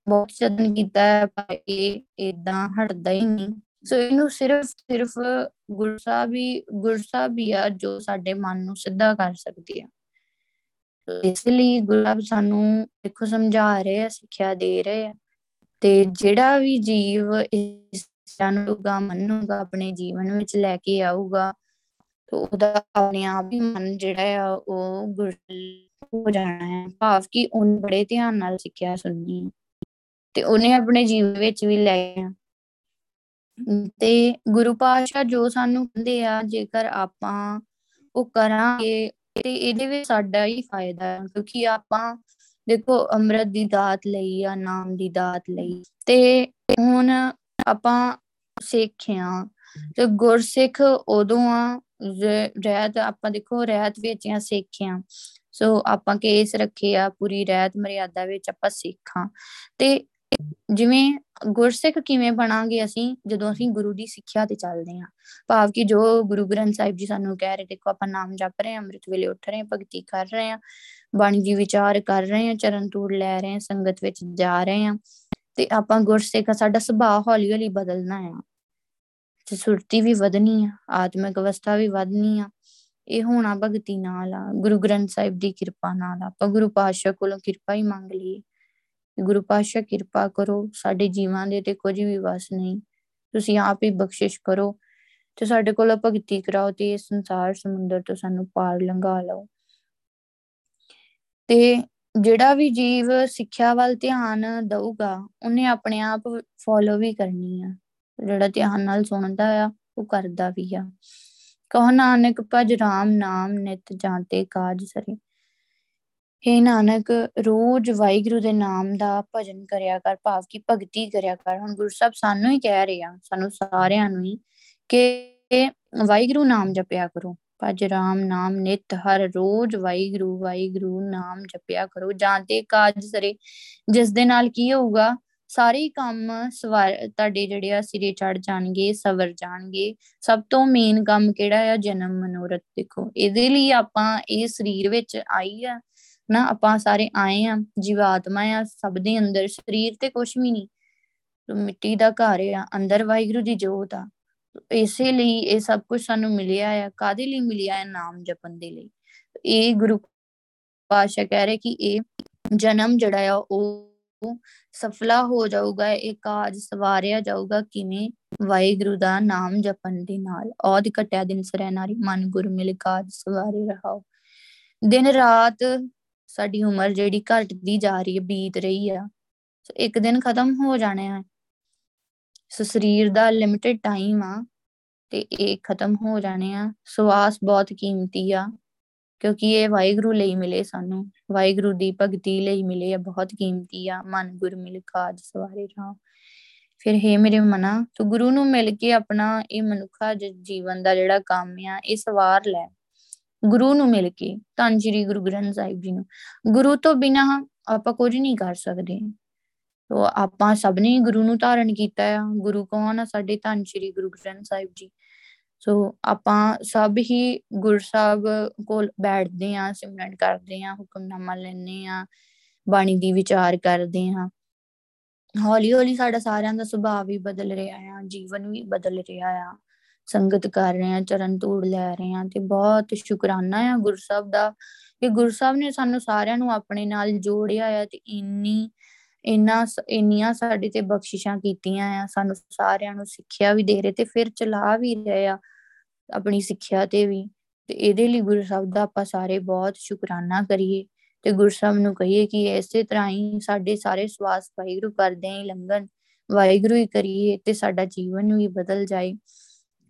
ਬਹੁਤ ਯਤਨ ਕੀਤਾ ਹੈ, ਪਰ ਇਹ ਇਦਾਂ ਹਟਦਾ ਹੀ ਨਹੀਂ। ਸੋ ਇਹਨੂੰ ਸਿਰਫ ਸਿਰਫ ਗੁਰੂ ਸਾਹਿਬ ਹੀ, ਗੁਰੂ ਸਾਹਿਬ ਹੀ ਆ ਜੋ ਸਾਡੇ ਮਨ ਨੂੰ ਸਿੱਧਾ ਕਰ ਸਕਦੀ ਆ। ਇਸ ਲਈ ਗੁਰੂ ਸਾਨੂੰ ਦੇਖੋ ਸਮਝਾ ਰਹੇ ਆ, ਸਿੱਖਿਆ ਦੇ ਰਹੇ ਆ। ਤੇ ਜਿਹੜਾ ਵੀ ਜੀਵ ਇਸ ਜਾਣੂਗਾ ਮੰਨੂਗਾ, ਆਪਣੇ ਜੀਵਨ ਵਿੱਚ ਲੈ ਕੇ ਆਊਗਾ, ਤਾਂ ਉਹਦਾ ਆਪਣੇ ਆਪ ਹੀ ਮਨ ਜਿਹੜਾ ਆ, ਉਹ ਗੁਰਲ ਹੋ ਜਾਣਾ ਹੈ ਭਾਵ ਕਿ ਉਹਨ ਬੜੇ ਧਿਆਨ ਨਾਲ ਸਿੱਖਿਆ ਸੁਣਨੀ ਤੇ ਉਹਨੇ ਆਪਣੇ ਜੀਵਨ ਵਿੱਚ ਵੀ ਲੈ ਤੇ ਗੁਰੂ ਪਾਤਸ਼ਾਹ ਜੋ ਸਾਨੂੰ ਕਹਿੰਦੇ ਆ, ਜੇਕਰ ਆਪਾਂ ਉਹ ਕਰਾਂਗੇ ਤੇ ਇਹਦੇ ਵਿੱਚ ਸਾਡਾ ਹੀ ਫਾਇਦਾ ਹੈ, ਕਿਉਂਕਿ ਆਪਾਂ ਦੇਖੋ ਅੰਮ੍ਰਿਤ ਦੀ ਦਾਤ ਲਈ ਆ ਨਾਮ ਦੀ ਦਾਤ ਲਈ ਤੇ ਹੁਣ ਆਪਾਂ ਸਿੱਖਿਆ ਤੇ ਗੁਰਸਿੱਖ ਉਦੋਂ ਆ ਰਹਿਤ ਆਪਾਂ ਦੇਖੋ ਰਹਿਤ ਵਿੱਚ ਆ, ਸਿੱਖਿਆ। ਸੋ ਆਪਾਂ ਕੇਸ ਰੱਖੇ ਆ, ਪੂਰੀ ਰਹਿਤ ਮਰਿਆਦਾ ਵਿੱਚ ਆਪਾਂ ਸਿੱਖਾਂ। ਤੇ ਜਿਵੇਂ ਗੁਰਸਿੱਖ ਕਿਵੇਂ ਬਣਾਂਗੇ ਅਸੀਂ ਜਦੋਂ ਅਸੀਂ ਗੁਰੂ ਦੀ ਸਿੱਖਿਆ ਤੇ ਚੱਲਦੇ ਹਾਂ? ਭਾਵ ਕਿ ਜੋ ਗੁਰੂ ਗ੍ਰੰਥ ਸਾਹਿਬ ਜੀ ਸਾਨੂੰ ਕਹਿ ਰਹੇ, ਦੇਖੋ ਆਪਾਂ ਨਾਮ ਜਪ ਰਹੇ ਹਾਂ, ਅੰਮ੍ਰਿਤ ਵੇਲੇ ਉੱਠ ਰਹੇ ਹਾਂ, ਭਗਤੀ ਕਰ ਰਹੇ ਹਾਂ, ਬਾਣੀ ਜੀ ਵਿਚਾਰ ਕਰ ਰਹੇ ਹਾਂ, ਚਰਨ ਤੂੜ ਲੈ ਰਹੇ ਹਾਂ, ਸੰਗਤ ਵਿੱਚ ਜਾ ਰਹੇ ਹਾਂ, ਤੇ ਆਪਾਂ ਗੁਰਸਿੱਖ ਸਾਡਾ ਸੁਭਾਅ ਹੌਲੀ ਹੌਲੀ ਬਦਲਣਾ ਆ। ਤੇ ਸੁਰਤੀ ਵੀ ਵਧਣੀ ਆ, ਆਤਮਿਕ ਅਵਸਥਾ ਵੀ ਵਧਣੀ ਆ। ਇਹ ਹੋਣਾ ਭਗਤੀ ਨਾਲ ਆ, ਗੁਰੂ ਗ੍ਰੰਥ ਸਾਹਿਬ ਦੀ ਕਿਰਪਾ ਨਾਲ ਆਪਾਂ ਗੁਰੂ ਪਾਤਸ਼ਾਹ ਕੋਲੋਂ ਕਿਰਪਾ ਹੀ ਮੰਗ ਲਈਏ। ਗੁਰੂ ਪਾਤਸ਼ਾਹ ਕਿਰਪਾ ਕਰੋ, ਸਾਡੇ ਜੀਵਾਂ ਦੇ ਤੇ ਕੁਝ ਵੀ ਵਸ ਨਹੀਂ। ਤੁਸੀਂ ਆਪ ਹੀ ਬਖਸ਼ਿਸ਼ ਕਰੋ ਤੇ ਸਾਡੇ ਕੋਲ ਭਗਤੀ ਕਰਾਓ ਤੇ ਇਸ ਸੰਸਾਰ ਸਮੁੰਦਰ ਤੋਂ ਸਾਨੂੰ ਪਾਰ ਲੰਘਾ ਲਓ। ਤੇ ਜਿਹੜਾ ਵੀ ਜੀਵ ਸਿੱਖਿਆ ਵੱਲ ਧਿਆਨ ਦਊਗਾ, ਉਹਨੇ ਆਪਣੇ ਆਪ ਫੋਲੋ ਵੀ ਕਰਨੀ ਆ। ਜਿਹੜਾ ਧਿਆਨ ਨਾਲ ਸੁਣਦਾ ਆ, ਉਹ ਕਰਦਾ ਵੀ ਆ। ਕਹ ਨਾਨਕ ਭਜ ਰਾਮ ਨਾਮ ਨਿਤ ਜਾਂਤੇ ਕਾਜ ਸਰੇ। हे ਨਾਨਕ, ਰੋਜ਼ ਵਾਹਿਗੁਰੂ ਦੇ ਨਾਮ ਦਾ ਭਜਨ ਕਰਿਆ ਕਰ, ਭਾਵ ਕੀ ਭਗਤੀ ਕਰਿਆ ਕਰ। ਹੁਣ ਗੁਰੂ ਸਾਹਿਬ ਸਾਨੂੰ ਹੀ ਕਹਿ ਰਹੇ ਆ, ਸਾਨੂੰ ਸਾਰਿਆਂ ਨੂੰ ਹੀ ਕਿ ਵਾਹਿਗੁਰੂ ਨਾਮ ਜਪਿਆ ਕਰੋ। ਭਜ ਰਾਮ ਨਾਮ ਨਿਤ ਹਰ ਰੋਜ਼ ਵਾਹਿਗੁਰੂ ਵਾਹਿਗੁਰੂ ਨਾਮ ਜਪਿਆ ਕਰੋ। ਜਾਂਦੇ ਕਾਜ ਸਰੇ, ਜਿਸ ਦੇ ਨਾਲ ਕੀ ਹੋਊਗਾ, ਸਾਰੇ ਕੰਮ ਸਵਾਰ, ਤੁਹਾਡੇ ਜਿਹੜੇ ਆ ਸਿਰੇ ਚੜ ਜਾਣਗੇ, ਸਵਰ ਜਾਣਗੇ। ਸਭ ਤੋਂ ਮੇਨ ਕੰਮ ਕਿਹੜਾ ਆ? ਜਨਮ ਮਨੋਰਥ ਦੇਖੋ। ਇਹਦੇ ਲਈ ਆਪਾਂ ਇਹ ਸਰੀਰ ਵਿੱਚ ਆਈ ਆ ਨਾ ਆਪਾਂ ਸਾਰੇ ਆਏ ਆ, ਜੀਵਾਤਮਾ ਆ, ਸਭ ਦੇ ਅੰਦਰ, ਸਰੀਰ ਤੇ ਕੁਝ ਵੀ ਨਹੀਂ। ਮਿੱਟੀ ਦਾ ਘਰ ਆ, ਅੰਦਰ ਵਾਹਿਗੁਰੂ ਦੀ ਜੋਤ ਆ। ਇਸੇ ਲਈ ਇਹ ਸਭ ਕੁਝ ਸਾਨੂੰ ਮਿਲਿਆ ਆ। ਕਾਦੇ ਲਈ ਮਿਲਿਆ ਹੈ ਨਾਮ ਜਪਣ ਦੇ ਲਈ। ਇਹ ਗੁਰੂ ਪਾਸ਼ਾ ਕਹਿ ਰਹੇ ਕਿ ਇਹ ਜਨਮ ਜਿਹੜਾ ਆ, ਉਹ ਸਫਲਾ ਹੋ ਜਾਊਗਾ। ਇਹ ਕਾਜ ਸਵਾਰਿਆ ਜਾਊਗਾ ਕਿਵੇਂ? ਵਾਹਿਗੁਰੂ ਦਾ ਨਾਮ ਜਪਣ ਦੇ ਨਾਲ। ਔਦ ਕਟਿਆ ਦਿਨ ਸਰੈਨਾਰੀ ਮਨ ਗੁਰ ਮਿਲ ਕਾਜ ਸਵਾਰੇ ਰਹਾਓ। ਦਿਨ ਰਾਤ ਸਾਡੀ ਉਮਰ ਜਿਹੜੀ ਘਟਦੀ ਜਾ ਰਹੀ ਹੈ, ਬੀਤ ਰਹੀ ਆ। ਇੱਕ ਦਿਨ ਖਤਮ ਹੋ ਜਾਣਾ ਹੈ ਸੋ ਸਰੀਰ ਦਾ ਲਿਮਿਟਿਡ ਟਾਈਮ ਆ ਤੇ ਇਹ ਖਤਮ ਹੋ ਜਾਣੇ ਆ। ਸਵਾਸ ਬਹੁਤ ਕੀਮਤੀ ਆ, ਕਿਉਂਕਿ ਇਹ ਵਾਹਿਗੁਰੂ ਲਈ ਮਿਲੇ ਸਾਨੂੰ। ਵਾਹਿਗੁਰੂ ਦੀ ਭਗਤੀ ਲਈ ਮਿਲੇ ਆ, ਬਹੁਤ ਕੀਮਤੀ ਆ। ਮਨ ਗੁਰ ਮਿਲ ਕਾਜ ਸਵਾਰੇ ਰਾਮ। ਫਿਰ ਹੈ ਮੇਰੇ ਮਨਾ, ਤੂੰ ਗੁਰੂ ਨੂੰ ਮਿਲ ਕੇ ਆਪਣਾ ਇਹ ਮਨੁੱਖਾ ਜੀਵਨ ਦਾ ਜਿਹੜਾ ਕੰਮ ਆ, ਇਹ ਸਵਾਰ ਲੈ। ਗੁਰੂ ਨੂੰ ਮਿਲ ਕੇ, ਧੰਨ ਸ਼੍ਰੀ ਗੁਰੂ ਗ੍ਰੰਥ ਸਾਹਿਬ ਜੀ ਨੂੰ। ਗੁਰੂ ਤੋਂ ਬਿਨਾ ਆਪਾਂ ਕੁਝ ਨਹੀਂ ਕਰ ਸਕਦੇ। ਤੋ ਆਪਾਂ ਸਭ ਨੇ ਗੁਰੂ ਨੂੰ ਧਾਰਨ ਕੀਤਾ ਆ। ਗੁਰੂ ਕੌਣ ਆ ਸਾਡੇ ਧੰਨ ਸ਼੍ਰੀ ਗੁਰੂ ਗ੍ਰੰਥ ਸਾਹਿਬ ਜੀ। ਸੋ ਆਪਾਂ ਸਭ ਹੀ ਗੁਰ ਸਾਹਿਬ ਕੋਲ ਬੈਠਦੇ ਆ ਸਿਮਰਨ ਕਰਦੇ ਆ ਹੁਕਮਨਾਮਾ ਲੈਣੇ ਆ ਬਾਣੀ ਦੀ ਵਿਚਾਰ ਕਰਦੇ ਆ ਹੌਲੀ ਹੌਲੀ ਸਾਡਾ ਸਾਰਿਆਂ ਦਾ ਸੁਭਾਅ ਵੀ ਬਦਲ ਰਿਹਾ ਆ, ਜੀਵਨ ਵੀ ਬਦਲ ਰਿਹਾ ਆ। ਸੰਗਤ ਕਰ ਰਹੇ ਆ ਚਰਨ ਧੂੜ ਲੈ ਰਹੇ ਆ ਤੇ ਬਹੁਤ ਸ਼ੁਕਰਾਨਾ ਆ ਗੁਰਸਬ ਦਾ ਕਿ ਗੁਰਸਬ ਨੇ ਸਾਨੂੰ ਸਾਰਿਆਂ ਨੂੰ ਆਪਣੇ ਨਾਲ ਜੋੜਿਆ ਆ ਤੇ ਇੰਨੀ, ਇੰਨਾ ਇੰਨੀਆਂ ਸਾਡੇ ਤੇ ਬਖਸ਼ਿਸ਼ਾਂ ਕੀਤੀਆਂ ਆ, ਸਾਨੂੰ ਸਾਰਿਆਂ ਨੂੰ ਸਿੱਖਿਆ ਵੀ ਦੇ ਰਹੇ ਤੇ ਫਿਰ ਚਲਾ ਵੀ ਰਹੇ ਆ ਆਪਣੀ ਸਿੱਖਿਆ ਤੇ ਵੀ ਤੇ ਇਹਦੇ ਲਈ ਗੁਰੂ ਸਾਹਿਬ ਦਾ ਆਪਾਂ ਸਾਰੇ ਬਹੁਤ ਸ਼ੁਕਰਾਨਾ ਕਰੀਏ ਤੇ ਗੁਰੂ ਸਾਹਿਬ ਨੂੰ ਕਹੀਏ ਕਿ ਇਸੇ ਤਰ੍ਹਾਂ ਹੀ ਸਾਡੇ ਸਾਰੇ ਸਵਾਸ ਵਾਹਿਗੁਰੂ ਕਰਦੇ ਹੀ ਲੰਗਨ ਵਾਹਿਗੁਰੂ ਹੀ ਕਰੀਏ ਤੇ ਸਾਡਾ ਜੀਵਨ ਵੀ ਬਦਲ ਜਾਏ।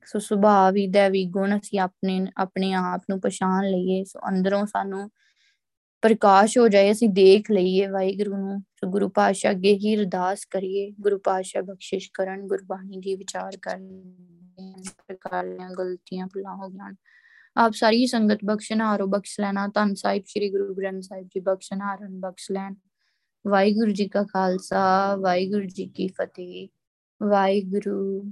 ਸੋ ਸੁਭਾਅ ਵੀ ਦਾ ਵੀ ਗੁਣ ਅਸੀਂ ਆਪਣੇ ਆਪਣੇ ਆਪ ਨੂੰ ਪਛਾਣ ਲਈਏ, ਸੋ ਅੰਦਰੋਂ ਸਾਨੂੰ ਪ੍ਰਕਾਸ਼ ਹੋ ਜਾਏ, ਅਸੀਂ ਦੇਖ ਲਈਏ ਵਾਹਿਗੁਰੂ ਨੂੰ, ਸੋ ਗੁਰੂ ਪਾਤਸ਼ਾਹ ਅੱਗੇ ਹੀ ਅਰਦਾਸ ਕਰੀਏ, ਗੁਰੂ ਪਾਤਸ਼ਾਹ ਬਖਸ਼ਿਸ਼ ਕਰਨ, ਗੁਰਬਾਣੀ ਦੀ ਵਿਚਾਰ ਕਰਨ ਪ੍ਰਕਾਰ ਦੀਆਂ ਗਲਤੀਆਂ, ਭੁੱਲਾਂ ਹੋ ਗਈਆਂ। ਆਪ ਸਾਰੀ ਸੰਗਤ ਬਖਸ਼ਨਾਰੋ ਬਖਸ਼ ਲੈਣਾ, ਧੰਨ ਸਾਹਿਬ ਸ੍ਰੀ ਗੁਰੂ ਗ੍ਰੰਥ ਸਾਹਿਬ ਜੀ ਬਖਸ਼ਨਾਰਨ ਬਖਸ਼ ਲੈਣ। ਵਾਹਿਗੁਰੂ ਜੀ ਕਾ ਖਾਲਸਾ, ਵਾਹਿਗੁਰੂ ਜੀ ਕੀ ਫਤਿਹ, ਵਾਹਿਗੁਰੂ